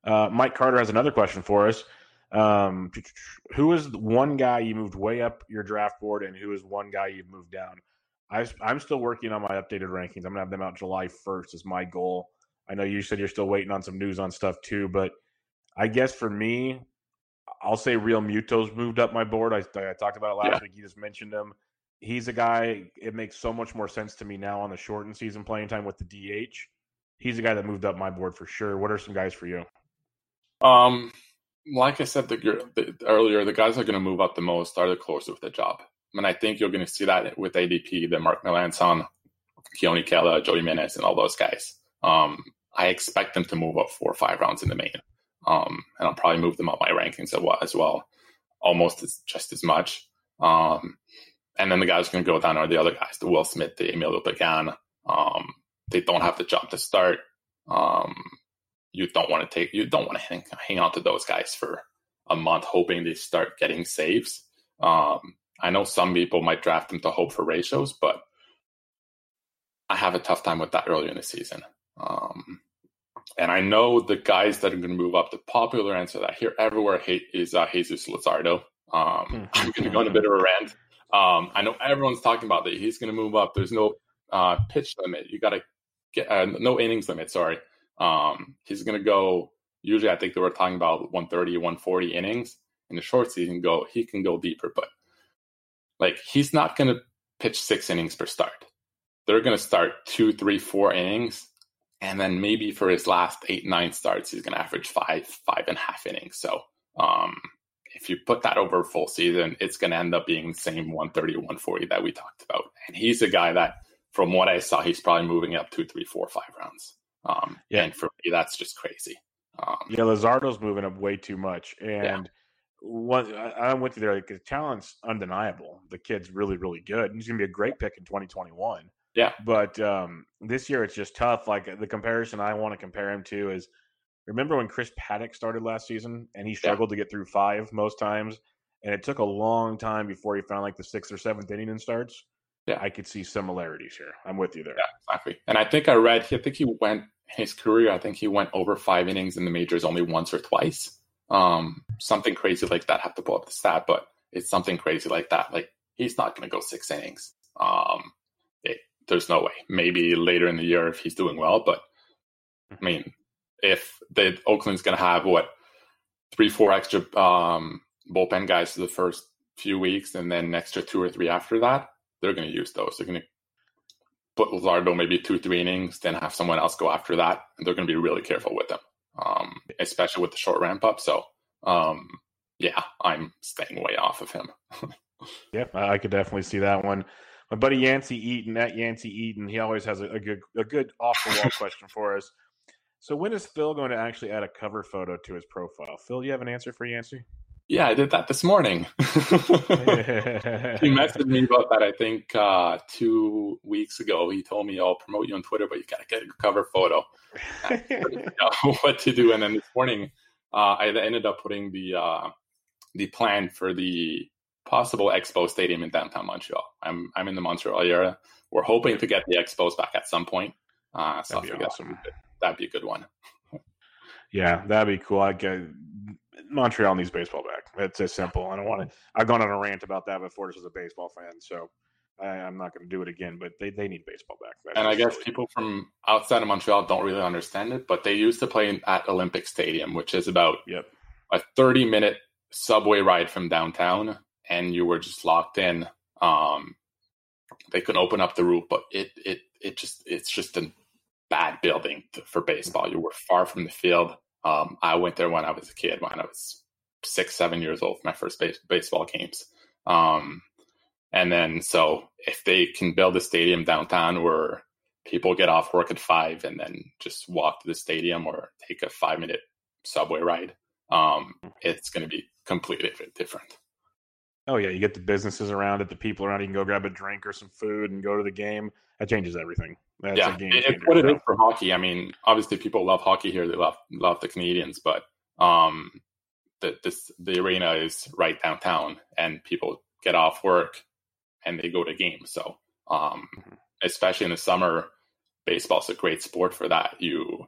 A: Uh, Mike Carter has another question for us. Um, (tsk) who is one guy you moved way up your draft board, and who is one guy you've moved down? I, am still working on my updated rankings. I'm gonna have them out July 1st. Is my goal. I know you said you're still waiting on some news on stuff too, but I guess for me, I'll say Realmuto's moved up my board. I, I talked about it last yeah. week. You just mentioned him. He's a guy. It makes so much more sense to me now on the shortened season playing time with the DH. He's a guy that moved up my board for sure. What are some guys for you?
B: Um, like I said the, the, earlier, the guys that are going to move up the most are the closer with the job. And I think you're going to see that with ADP, the Mark Melancon, Keone Kela, Joe Jimenez, and all those guys. Um, I expect them to move up four or five rounds in the main. Um, and I'll probably move them up my rankings as well, almost as, just as much. Um, and then the guys going to go down are the other guys, the Will Smith, the Emilio Pagan. Um, they don't have the job to start. Um, you don't want to take, you don't want to hang, hang on to those guys for a month, hoping they start getting saves. Um, I know some people might draft them to hope for ratios, but I have a tough time with that early in the season. Um, and I know the guys that are going to move up, the popular answer that I hear everywhere is uh, Jesus Luzardo. Um, hmm. (laughs) I'm going to go on a bit of a rant. Um, I know everyone's talking about that. He's going to move up. There's no uh, pitch limit. You got to get uh, no innings limit. Sorry. Um, he's going to go. Usually, I think they were talking about 130, 140 innings in the short season. Go. He can go deeper, but like he's not going to pitch six innings per start. They're going to start two, three, four innings, and then maybe for his last eight, nine starts, he's going to average five, five and a half innings. So um, if you put that over a full season, it's going to end up being the same 130 140 that we talked about. And he's a guy that, from what I saw, he's probably moving up two, three, four, five rounds. Um, yeah. And for me, that's just crazy.
A: Um, yeah, Luzardo's moving up way too much. And yeah. one, I, am with you there. Like, the talent's undeniable. The kid's really, really good. He's going to be a great pick in 2021.
B: Yeah.
A: But um, this year it's just tough. Like the comparison I want to compare him to is remember when Chris Paddack started last season and he struggled yeah. to get through five most times, and it took a long time before he found like the sixth or seventh inning and starts. Yeah, I could see similarities here. I'm with you there.
B: Yeah, exactly. And I think I read. I think he went his career. I think he went over five innings in the majors only once or twice. Um, something crazy like that. I have to pull up the stat, but it's something crazy like that. Like he's not going to go six innings. Um, it, there's no way. Maybe later in the year if he's doing well, but I mean, if the Oakland's going to have what three, four extra um, bullpen guys for the first few weeks, and then an extra two or three after that, they're going to use those. They're going to put Luzardo maybe two, three innings, then have someone else go after that, and they're going to be really careful with them, um, especially with the short ramp up. So, um, yeah, I'm staying way off of him. (laughs)
A: yep, I could definitely see that one my buddy Yancey Eaton at Yancey Eaton, he always has a, a good a good off the wall (laughs) question for us. So when is Phil going to actually add a cover photo to his profile? Phil, do you have an answer for Yancey?
B: Yeah, I did that this morning. (laughs) he (laughs) messaged me about that. I think uh, two weeks ago. He told me, "I'll promote you on Twitter, but you got to get a cover photo." (laughs) what to do? And then this morning, uh, I ended up putting the uh, the plan for the possible Expo Stadium in downtown Montreal. I'm I'm in the Montreal area. We're hoping to get the Expos back at some point. Uh, so
A: that'd be awesome.
B: That'd be a good one.
A: yeah, that'd be cool. I get Montreal needs baseball back. It's as simple. I don't want to. I've gone on a rant about that before just as a baseball fan, so I, am not going to do it again. But they, they need baseball back.
B: That's and I guess people from outside of Montreal don't really understand it, but they used to play at Olympic Stadium, which is about
A: yep.
B: a 30 minute subway ride from downtown, and you were just locked in. Um, they could open up the roof, but it it it just it's just a bad building for baseball. You were far from the field. Um, I went there when I was a kid, when I was six, seven years old, my first base- baseball games. Um, and then, so if they can build a stadium downtown where people get off work at five and then just walk to the stadium or take a five minute subway ride, um, it's going to be completely different.
A: Oh yeah, you get the businesses around it, the people around. You can go grab a drink or some food and go to the game. That changes everything. That's
B: yeah, it's what it is for hockey. I mean, obviously, people love hockey here. They love love the Canadiens, but um, the this the arena is right downtown, and people get off work and they go to games. So, um, mm-hmm. especially in the summer, baseball's a great sport for that. You,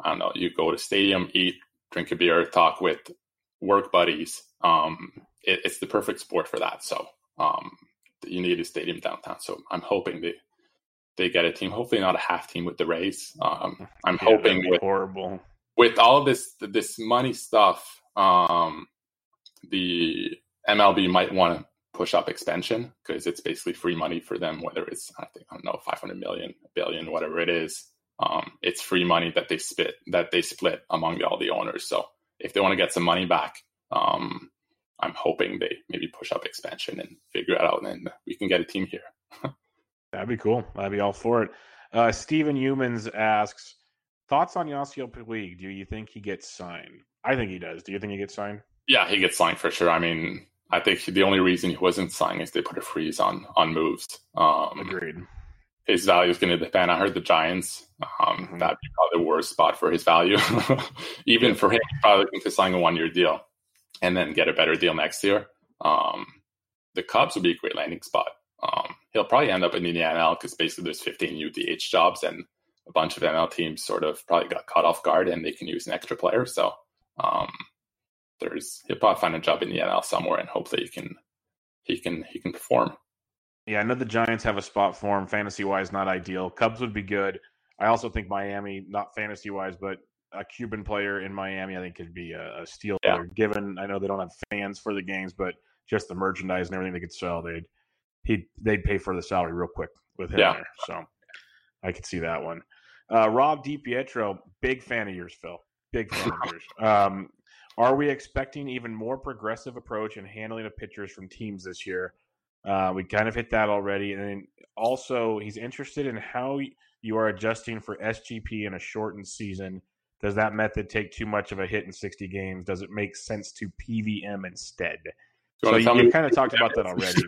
B: I don't know, you go to stadium, eat, drink a beer, talk with work buddies. Um, it, it's the perfect sport for that. So, um, you need a stadium downtown. So I'm hoping they they get a team. Hopefully not a half team with the Rays. Um, I'm yeah, hoping with
A: horrible
B: with all of this this money stuff. Um, the MLB might want to push up expansion because it's basically free money for them. Whether it's I think I don't know 500 million, a billion, whatever it is. Um, it's free money that they split that they split among all the owners. So if they want to get some money back, um, I'm hoping they maybe push up expansion and figure it out, and we can get a team here. (laughs)
A: That'd be cool. I'd be all for it. Uh, Stephen Humans asks thoughts on Yasiel Puig. Do you think he gets signed? I think he does. Do you think he gets signed?
B: Yeah, he gets signed for sure. I mean, I think the only reason he wasn't signed is they put a freeze on on moves. Um,
A: Agreed.
B: His value is going to depend. I heard the Giants. Um, mm-hmm. That'd be probably the worst spot for his value. (laughs) Even for him, probably looking to sign a one year deal and then get a better deal next year. Um, the Cubs would be a great landing spot. Um, he'll probably end up in the NL because basically there's 15 UDH jobs and a bunch of NL teams sort of probably got caught off guard and they can use an extra player. So um, there's he'll probably find a job in the NL somewhere and hopefully he can he can he can perform.
A: Yeah, I know the Giants have a spot for him. Fantasy wise, not ideal. Cubs would be good. I also think Miami, not fantasy wise, but a Cuban player in Miami, I think could be a, a steal. Yeah. Given I know they don't have fans for the games, but just the merchandise and everything they could sell, they'd he they'd pay for the salary real quick with him yeah. there. So I could see that one. Uh, Rob DiPietro, big fan of yours, Phil. Big fan of yours. (laughs) Um, are we expecting even more progressive approach in handling of pitchers from teams this year? Uh, we kind of hit that already, and then also he's interested in how you are adjusting for SGP in a shortened season does that method take too much of a hit in 60 games? Does it make sense to PVM instead? So you, you kind of talked about that already.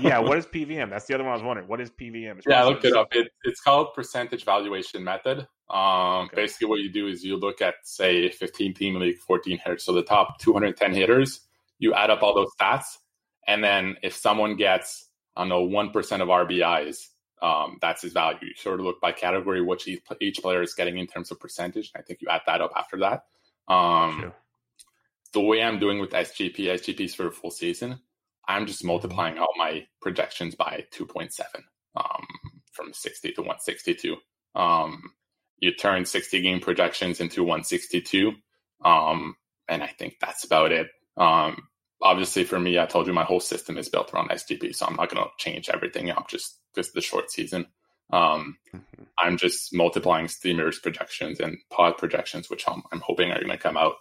A: yeah, what is PVM? That's the other one I was wondering. What is PVM?
B: It's yeah, I looked it up. It, it's called percentage valuation method. Um, okay. Basically, what you do is you look at, say, 15 team league, 14 hitters. So the top 210 hitters, you add up all those stats. And then if someone gets, I don't know, 1% of RBIs, um, that's his value. You sort of look by category, what each, each player is getting in terms of percentage. I think you add that up after that. Um, the way I'm doing with SGP, SGP is for a full season. I'm just mm-hmm. multiplying all my projections by 2.7 um, from 60 to 162. Um, you turn 60 game projections into 162. Um, and I think that's about it. Obviously, for me, I told you my whole system is built around SGP, so I'm not going to change everything up just because the short season. Um, mm-hmm. I'm just multiplying steamers projections and pod projections, which I'm, I'm hoping are going to come out.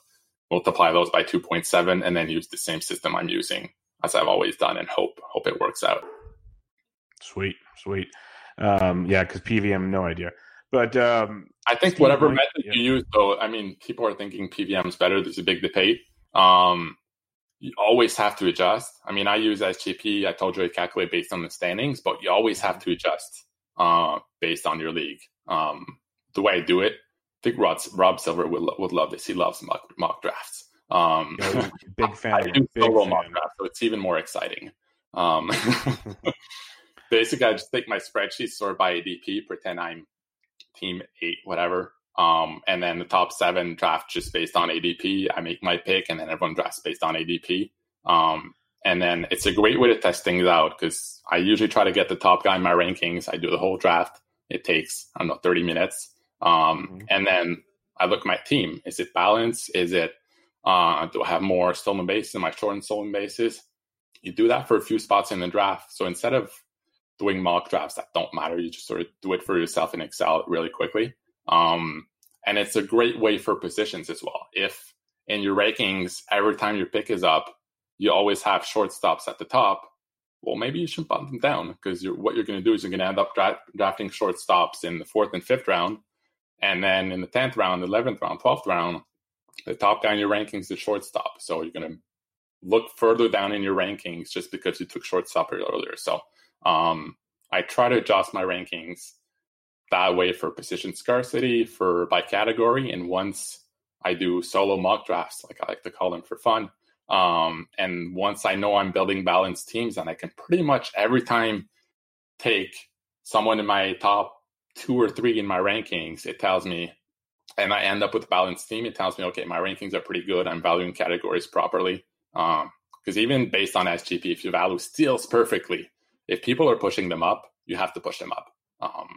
B: Multiply those by 2.7, and then use the same system I'm using as I've always done, and hope hope it works out.
A: Sweet, sweet. Um, yeah, because PVM, no idea. But um,
B: I think whatever method yeah. you use, though, I mean, people are thinking PVM is better. There's a big debate. Um, you always have to adjust. I mean, I use SGP. I told you I calculate based on the standings, but you always have to adjust uh, based on your league. Um, the way I do it, I think Rod, Rob Silver would, would love this. He loves mock, mock drafts. Um, (laughs)
A: big fan. I,
B: do solo mock draft, so it's even more exciting. Um, (laughs) (laughs) basically, I just take my spreadsheet, sort by ADP, pretend I'm team eight, whatever. Um, and then the top seven draft just based on ADP. I make my pick, and then everyone drafts based on ADP. Um, and then it's a great way to test things out because I usually try to get the top guy in my rankings. I do the whole draft. It takes I don't know thirty minutes, um, mm-hmm. and then I look at my team. Is it balanced? Is it uh, do I have more stolen bases in my short and stolen bases? You do that for a few spots in the draft. So instead of doing mock drafts that don't matter, you just sort of do it for yourself in Excel really quickly. Um, and it's a great way for positions as well. If in your rankings, every time your pick is up, you always have shortstops at the top. Well, maybe you should bump them down because you're, what you're going to do is you're going to end up dra- drafting shortstops in the fourth and fifth round. And then in the 10th round, 11th round, 12th round, the top guy in your rankings is shortstop. So you're going to look further down in your rankings just because you took shortstop earlier. So um, I try to adjust my rankings that way for position scarcity, for by category. And once I do solo mock drafts, like I like to call them for fun, um, and once I know I'm building balanced teams, and I can pretty much every time take someone in my top two or three in my rankings, it tells me, and I end up with a balanced team, it tells me, okay, my rankings are pretty good. I'm valuing categories properly. Because um, even based on SGP, if you value steals perfectly, if people are pushing them up, you have to push them up. Um.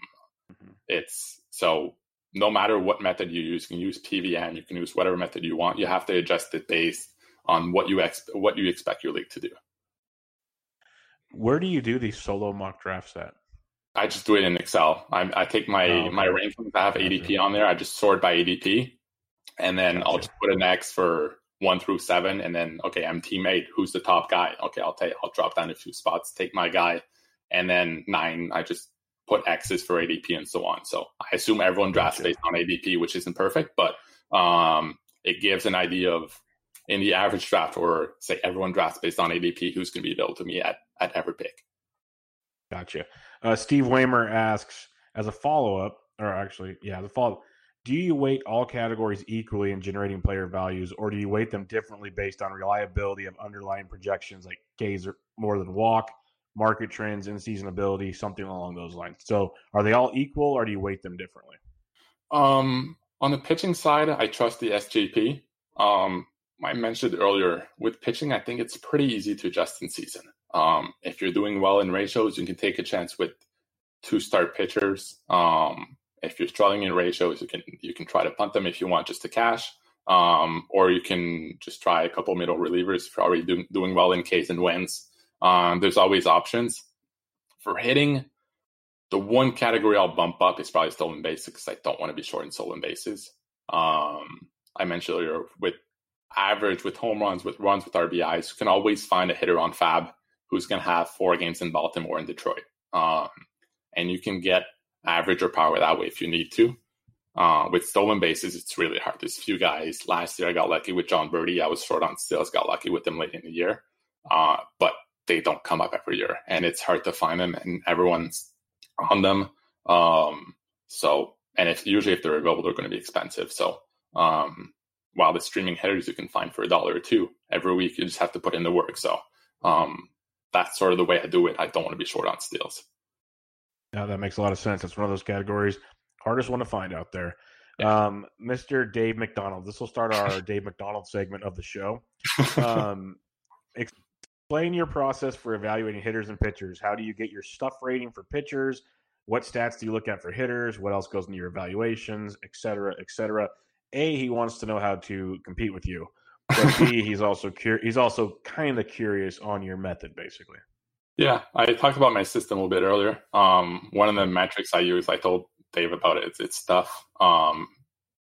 B: It's so no matter what method you use, you can use PVM, you can use whatever method you want. You have to adjust it based on what you ex- what you expect your league to do.
A: Where do you do these solo mock drafts at?
B: I just do it in Excel. I, I take my oh, okay. my rankings. I have ADP on there. I just sort by ADP, and then gotcha. I'll just put an X for one through seven, and then okay, I'm teammate. Who's the top guy? Okay, I'll take. I'll drop down a few spots, take my guy, and then nine. I just put X's for ADP and so on. So I assume everyone drafts gotcha. based on ADP, which isn't perfect, but um, it gives an idea of in the average draft, or say everyone drafts based on ADP, who's going to be available to me at at every pick.
A: Gotcha. Uh, Steve Waymer asks, as a follow up, or actually, yeah, the follow. Do you weight all categories equally in generating player values, or do you weight them differently based on reliability of underlying projections like Ks or more than walk, market trends, in season ability, something along those lines? So, are they all equal, or do you weight them differently?
B: Um, on the pitching side, I trust the SGP. Um, I mentioned earlier with pitching, I think it's pretty easy to adjust in season. Um, if you're doing well in ratios, you can take a chance with two start pitchers. Um, if you're struggling in ratios, you can you can try to punt them if you want just to cash, um, or you can just try a couple middle relievers if you're already doing doing well in Ks and wins. Um, there's always options for hitting. The one category I'll bump up is probably stolen bases because I don't want to be short in stolen bases. Um, I mentioned earlier with average with home runs, with runs, with RBIs. You can always find a hitter on FAAB who's going to have four games in Baltimore and Detroit. Um, and you can get average or power that way if you need to. Uh, with stolen bases, it's really hard. There's a few guys. Last year, I got lucky with Jon Berti. I was short on steals, got lucky with him late in the year. Uh, but they don't come up every year, and it's hard to find them, and everyone's on them. Um, so, and if usually if they're available, they're going to be expensive. So, um, while the streaming headers you can find for a dollar or two every week, you just have to put in the work. So, um, that's sort of the way I do it. I don't want to be short on steals.
A: Yeah, that makes a lot of sense. That's one of those categories hardest one to find out there. Yeah. Um, Mr. Dave McDonald. This will start our (laughs) Dave McDonald segment of the show. (laughs) Um, explain your process for evaluating hitters and pitchers. How do you get your stuff rating for pitchers? What stats do you look at for hitters? What else goes into your evaluations, et cetera, et cetera? A, he wants to know how to compete with you. But B, (laughs) he's also cur- he's also kind of curious on your method, basically.
B: Yeah, I talked about my system a little bit earlier. Um, one of the metrics I use, I told Dave about it. It's, it's stuff. Um,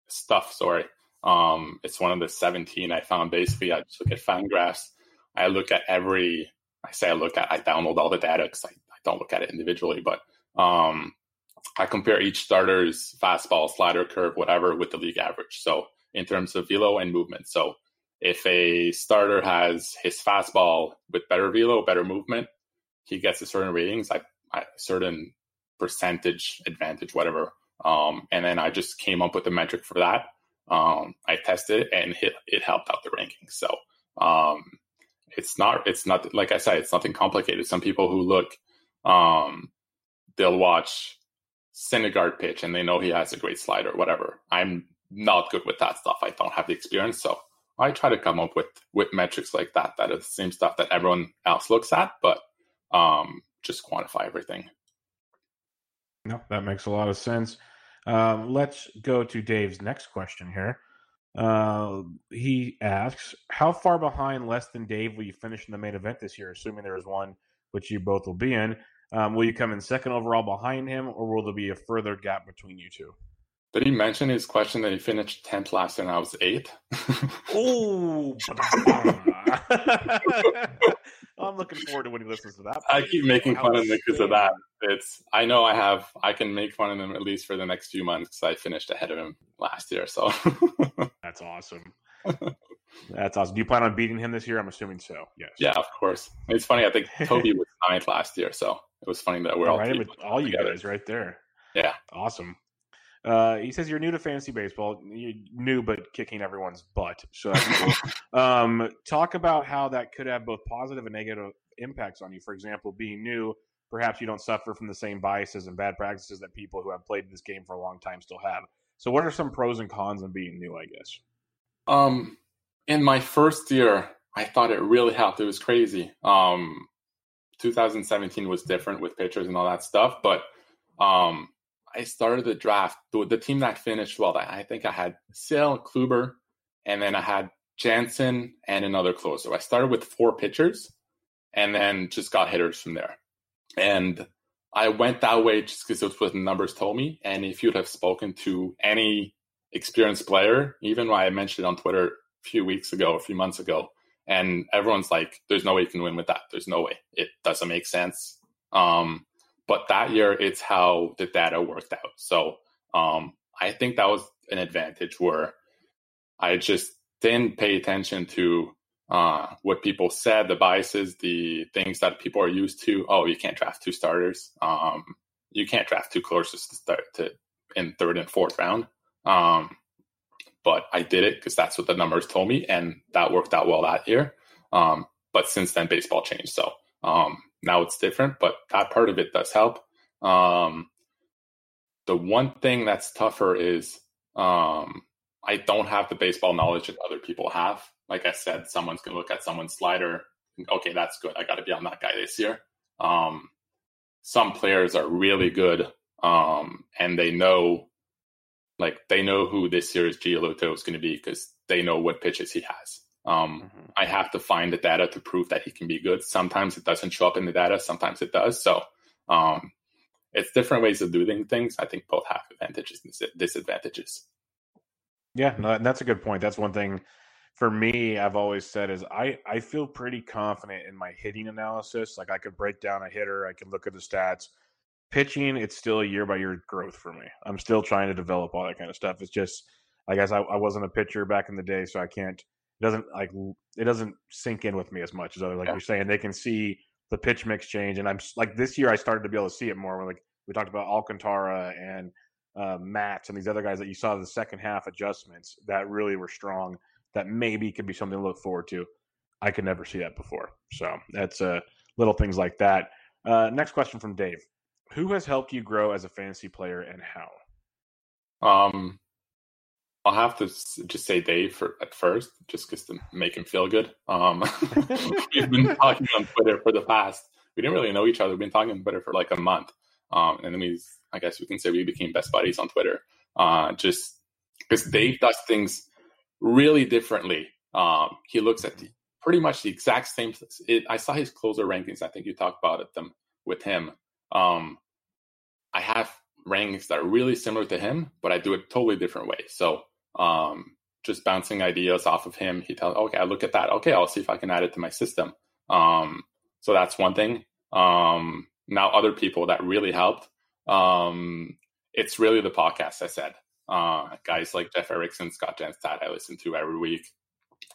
B: stuff. Sorry. Um, it's one of the 17 I found. Basically, I just look at Fangraphs. I look at every. I say I look at. I download all the data because I, I don't look at it individually, but um, I compare each starter's fastball, slider, curve, whatever, with the league average. So in terms of velo and movement. So if a starter has his fastball with better velo, better movement, he gets a certain ratings, I certain percentage advantage, whatever. Um, and then I just came up with a metric for that. um, I tested it and it, it helped out the rankings. So um, it's not it's not like I said, it's nothing complicated. Some people who look, um, they'll watch Syndergaard pitch and they know he has a great slider, whatever. I'm not good with that stuff. I don't have the experience, so I try to come up with with metrics like that that are the same stuff that everyone else looks at, but um, just quantify everything.
A: No, that makes a lot of sense. Um, let's go to Dave's next question here. Uh, he asks, "How far behind less than Dave will you finish in the main event this year? Assuming there is one, which you both will be in. Um, will you come in second overall behind him, or will there be a further gap between you two?
B: Did he mention his question that he finished tenth last year and I was eighth? (laughs)
A: oh, (laughs) I'm looking forward to when he listens to that.
B: I keep making fun of him because of that. It's I know I have I can make fun of him at least for the next few months because I finished ahead of him last year. So (laughs)
A: that's awesome. That's awesome. Do you plan on beating him this year? I'm assuming so. Yes.
B: Yeah, of course. It's funny. I think (laughs) Toby was ninth last year, so it was funny that we're all
A: right all you guys right there.
B: Yeah.
A: Awesome. Uh, he says you're new to fantasy baseball. You're new, but kicking everyone's butt. So, cool. (laughs) um, talk about how that could have both positive and negative impacts on you. For example, being new, perhaps you don't suffer from the same biases and bad practices that people who have played this game for a long time still have. So, what are some pros and cons of being new? I guess.
B: Um, in my first year, I thought it really helped. It was crazy. Um, 2017 was different with pitchers and all that stuff, but um, I started the draft, the, the team that finished well, I think I had Sale, Kluber, and then I had Jansen and another closer. I started with four pitchers and then just got hitters from there. And I went that way just because it's what the numbers told me. And if you'd have spoken to any experienced player, even when I mentioned it on Twitter a few weeks ago, a few months ago, and everyone's like, there's no way you can win with that. There's no way. It doesn't make sense. Um, but that year, it's how the data worked out. So um, I think that was an advantage where I just didn't pay attention to uh, what people said, the biases, the things that people are used to. Oh, you can't draft two starters. Um, you can't draft two closers to start to in third and fourth round. Um, but I did it because that's what the numbers told me, and that worked out well that year. Um, but since then, baseball changed. So um, now it's different, but that part of it does help. Um, the one thing that's tougher is um, I don't have the baseball knowledge that other people have. Like I said, someone's going to look at someone's slider. Okay, that's good. I got to be on that guy this year. Um, some players are really good um, and they know like they know who this year's Giolito is going to be because they know what pitches he has. Um, mm-hmm. I have to find the data to prove that he can be good. Sometimes it doesn't show up in the data, sometimes it does. So um, it's different ways of doing things. I think both have advantages and disadvantages.
A: Yeah, no, that's a good point. That's one thing for me I've always said is I I feel pretty confident in my hitting analysis. Like I could break down a hitter, I can look at the stats. Pitching, it's still a year by year growth for me. I'm still trying to develop all that kind of stuff. It's just I guess I, I wasn't a pitcher back in the day, so I can't it doesn't like it doesn't sink in with me as much as other like yeah. you're saying they can see the pitch mix change and i'm like this year i started to be able to see it more like we talked about alcantara and uh, Matz and these other guys that you saw the second half adjustments that really were strong that maybe could be something to look forward to. I could never see that before so that's uh, little things like that. Uh, next question from dave. Who has helped you grow as a fantasy player and how?
B: Um I'll have to just say Dave for, at first, just because to make him feel good. Um, (laughs) we've been talking on Twitter for the past. We didn't really know each other. We've been talking on Twitter for like a month, um, and then we, I guess we can say we became best buddies on Twitter. Uh, just because Dave does things really differently. Um, he looks at the, pretty much the exact same. It, I saw his closer rankings. I think you talked about it, them with him. Um, I have rankings that are really similar to him, but I do it totally different way. So um, just bouncing ideas off of him. He tells, okay, I look at that. Okay, I'll see if I can add it to my system. Um, so that's one thing. Um, now, other people that really helped. Um, it's really the podcast. I said, uh, guys like Jeff Erickson, Scott Jenstad, I listen to every week.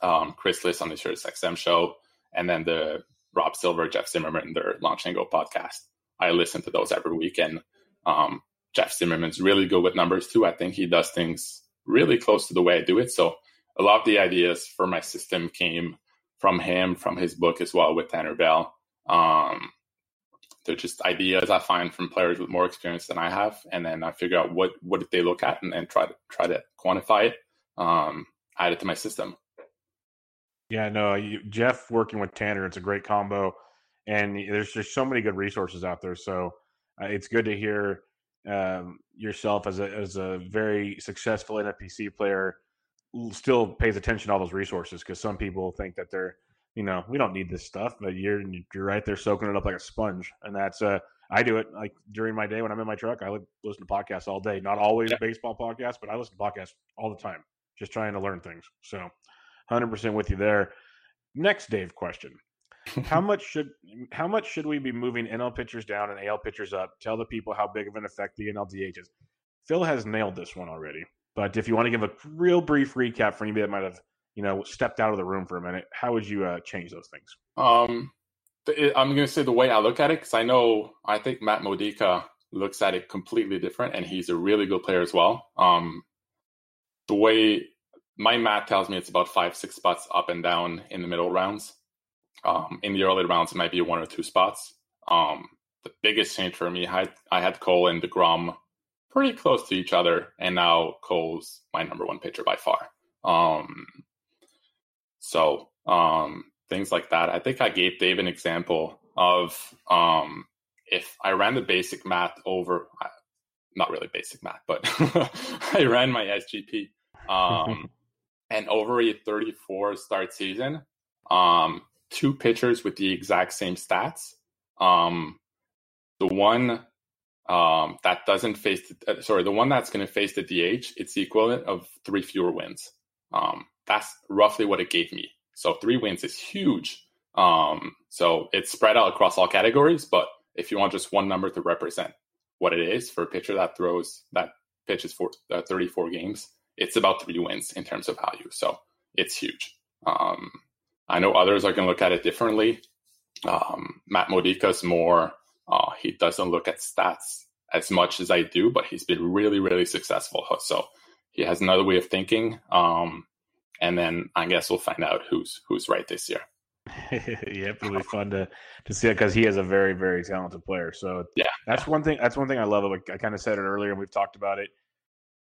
B: Um, Chris Liss on the Sirius XM show, and then the Rob Silver, Jeff Zimmerman, their Launch and Go podcast. I listen to those every week, and um, Jeff Zimmerman's really good with numbers too. I think he does things really close to the way I do it. So a lot of the ideas for my system came from him, from his book as well with Tanner Bell. Um, they're just ideas I find from players with more experience than I have, and then I figure out what what did they look at, and then try to try to quantify it, um, add it to my system.
A: Yeah, no, you, Jeff working with Tanner, it's a great combo, and there's just so many good resources out there. So uh, it's good to hear um, yourself as a as a very successful NFBC player still pays attention to all those resources because some people think that they're you know we don't need this stuff but you're you're right there soaking it up like a sponge and that's uh i do it like during my day when i'm in my truck i listen to podcasts all day not always yeah. baseball podcasts but i listen to podcasts all the time just trying to learn things so 100% with you there next dave question how (laughs) much should how much should we be moving NL pitchers down and AL pitchers up? Tell the people how big of an effect the NLDH is. Phil has nailed this one already, but if you want to give a real brief recap for anybody that might have you know stepped out of the room for a minute, how would you uh, change those things?
B: Um, I'm going to say the way I look at it because I know I think Matt Modica looks at it completely different, and he's a really good player as well. Um, the way my math tells me it's about five six spots up and down in the middle rounds. Um, in the early rounds, it might be one or two spots. Um, the biggest change for me, I, I had Cole and DeGrom pretty close to each other, and now Cole's my number one pitcher by far. Um, so um, things like that. I think I gave Dave an example of um, if I ran the basic math over, not really basic math, but (laughs) I ran my SGP, um, (laughs) and over a 34 start season, um, two pitchers with the exact same stats. Um, the one um, that doesn't face, the, uh, sorry, the one that's going to face the DH, it's the equivalent of three fewer wins. Um, that's roughly what it gave me. So three wins is huge. Um, so it's spread out across all categories, but if you want just one number to represent what it is for a pitcher that throws that pitches for uh, 34 games, it's about three wins in terms of value. So it's huge. Um, I know others are going to look at it differently. Um, Matt Modica's more, uh, he doesn't look at stats as much as I do, but he's been really, really successful. So he has another way of thinking. Um, and then I guess we'll find out who's who's right this year. (laughs)
A: yeah, it'll be fun to to see it because he is a very, very talented player. So
B: yeah,
A: that's one thing. That's one thing I love. Like I kind of said it earlier, and we've talked about it.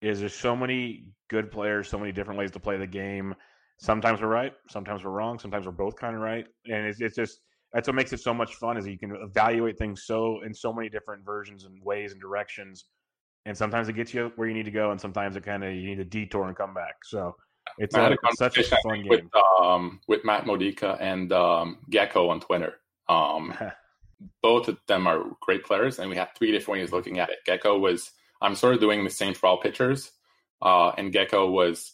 A: Is there's so many good players, so many different ways to play the game sometimes we're right, sometimes we're wrong, sometimes we're both kind of right, and it's, it's just that's what makes it so much fun is you can evaluate things so in so many different versions and ways and directions, and sometimes it gets you where you need to go, and sometimes it kind of you need a detour and come back. So it's, a, it's such a fun
B: with, game. Um, with Matt Modica and um, Gecko on Twitter. Um, (laughs) both of them are great players, and we have three different ways looking at it. Gecko was I'm sort of doing the same for all pitchers, uh, and Gecko was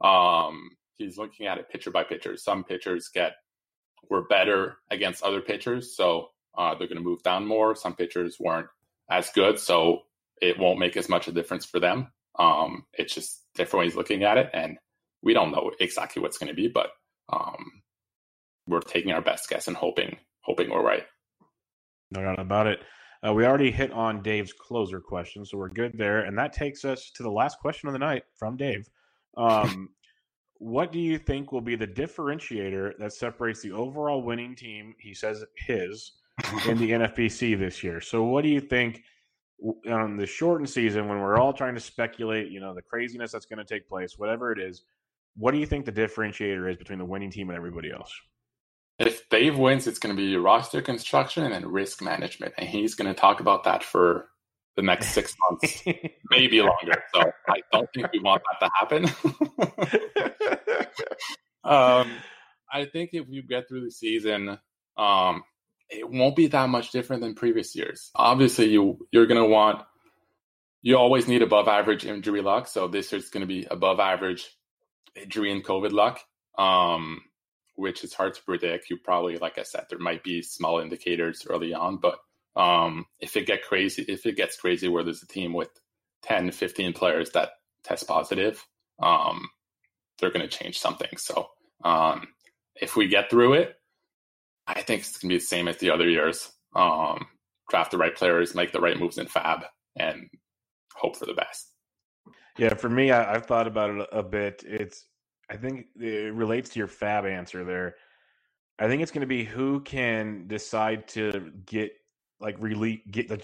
B: um, he's looking at it pitcher by pitcher. Some pitchers get were better against other pitchers, so uh, they're going to move down more. Some pitchers weren't as good, so it won't make as much a difference for them. Um, it's just different ways looking at it, and we don't know exactly what's going to be, but um, we're taking our best guess and hoping hoping we're right.
A: No doubt about it. Uh, we already hit on Dave's closer question, so we're good there, and that takes us to the last question of the night from Dave. Um, what do you think will be the differentiator that separates the overall winning team? He says his in the (laughs) NFBC this year. So, what do you think on the shortened season when we're all trying to speculate? You know, the craziness that's going to take place, whatever it is. What do you think the differentiator is between the winning team and everybody else?
B: If Dave wins, it's going to be roster construction and then risk management, and he's going to talk about that for the next six (laughs) months, maybe longer. So I don't think we want that to happen. (laughs) um, I think if you get through the season, um, it won't be that much different than previous years. Obviously, you you're gonna want you always need above average injury luck. So this year's going to be above average injury and COVID luck, um, which is hard to predict. You probably, like I said, there might be small indicators early on, but um, if it get crazy, if it gets crazy where there's a team with 10, 15 players that test positive, um, they're going to change something. So um, if we get through it, I think it's going to be the same as the other years. Um, draft the right players, make the right moves in FAAB, and hope for the best.
A: Yeah, for me, I, have thought about it a bit. It's, I think it relates to your FAAB answer there. I think it's going to be who can decide to get like really get the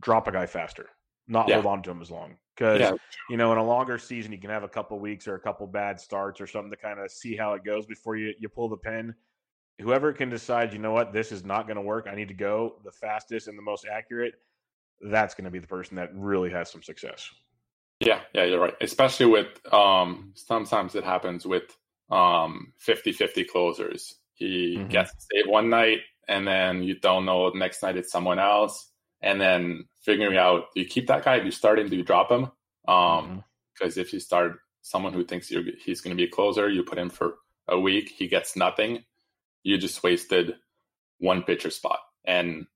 A: drop a guy faster, not yeah. hold on to him as long. Because yeah. you know, in a longer season, you can have a couple weeks or a couple bad starts or something to kind of see how it goes before you you pull the pin. Whoever can decide, you know what, this is not going to work. I need to go the fastest and the most accurate. That's going to be the person that really has some success.
B: Yeah, yeah, you're right. Especially with um sometimes it happens with um 50-50 closers. He mm-hmm. gets saved one night and then you don't know next night it's someone else. And then figuring out do you keep that guy? Do you start him? Do you drop him? Um because mm-hmm. if you start someone who thinks he's going to be a closer, you put him for a week, he gets nothing. You just wasted one pitcher spot, and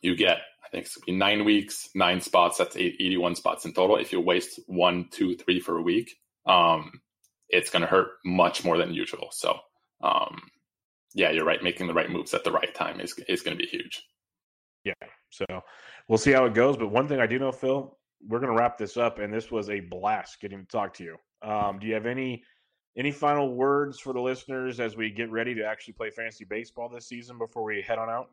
B: you get I think it's nine weeks, nine spots. That's 81 spots in total. If you waste one, two, three for a week, um, it's going to hurt much more than usual. So, um, yeah, you're right. Making the right moves at the right time is is going to be huge.
A: Yeah. So we'll see how it goes. But one thing I do know, Phil, we're going to wrap this up, and this was a blast getting to talk to you. Um, do you have any any final words for the listeners as we get ready to actually play fantasy baseball this season before we head on out?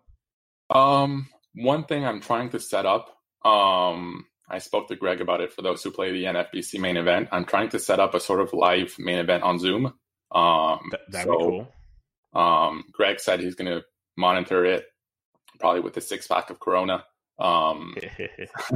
B: Um, one thing I'm trying to set up, um, I spoke to Greg about it for those who play the NFBC main event. I'm trying to set up a sort of live main event on Zoom. Um,
A: that'd so, be cool.
B: Um, Greg said he's going to monitor it probably with a six pack of Corona. Um, (laughs) (laughs)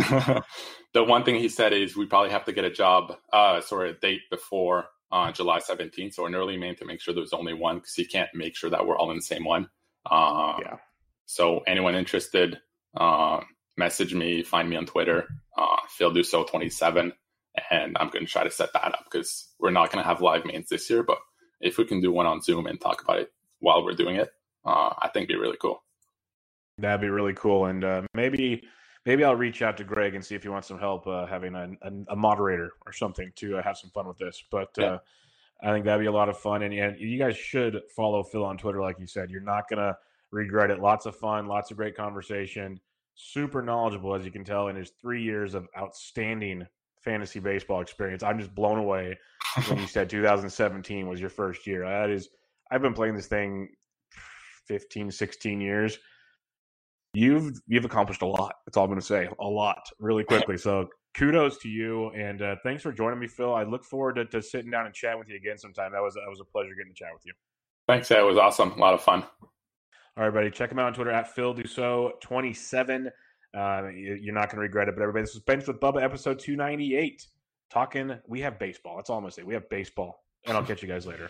B: the one thing he said is we probably have to get a job, uh, sort of date before uh, July 17th, so an early main to make sure there's only one because he can't make sure that we're all in the same one. Uh, yeah. So anyone interested, uh, message me, find me on Twitter, uh, Phil Dussault 27, and I'm going to try to set that up because we're not going to have live mains this year. But if we can do one on Zoom and talk about it while we're doing it, uh, I think it'd be really cool.
A: That'd be really cool, and uh, maybe maybe I'll reach out to Greg and see if he wants some help uh, having a, a, a, moderator or something to uh, have some fun with this. But yeah. uh, I think that'd be a lot of fun, and, and you guys should follow Phil on Twitter, like you said. You're not gonna regret it. Lots of fun, lots of great conversation. Super knowledgeable, as you can tell, in his three years of outstanding fantasy baseball experience. I'm just blown away when you said (laughs) 2017 was your first year. That is, I've been playing this thing 15, 16 years. You've you've accomplished a lot. That's all I'm going to say. A lot, really (laughs) quickly. So kudos to you, and uh, thanks for joining me, Phil. I look forward to, to sitting down and chatting with you again sometime. That was that was a pleasure getting to chat with you.
B: Thanks. That was awesome. A lot of fun.
A: All right, everybody, check him out on Twitter at Phil Dussault27. Uh, you're not going to regret it. But everybody, this was Benched with Bubba, episode 298. Talking, we have baseball. That's all I'm going to say. We have baseball. And I'll catch you guys later.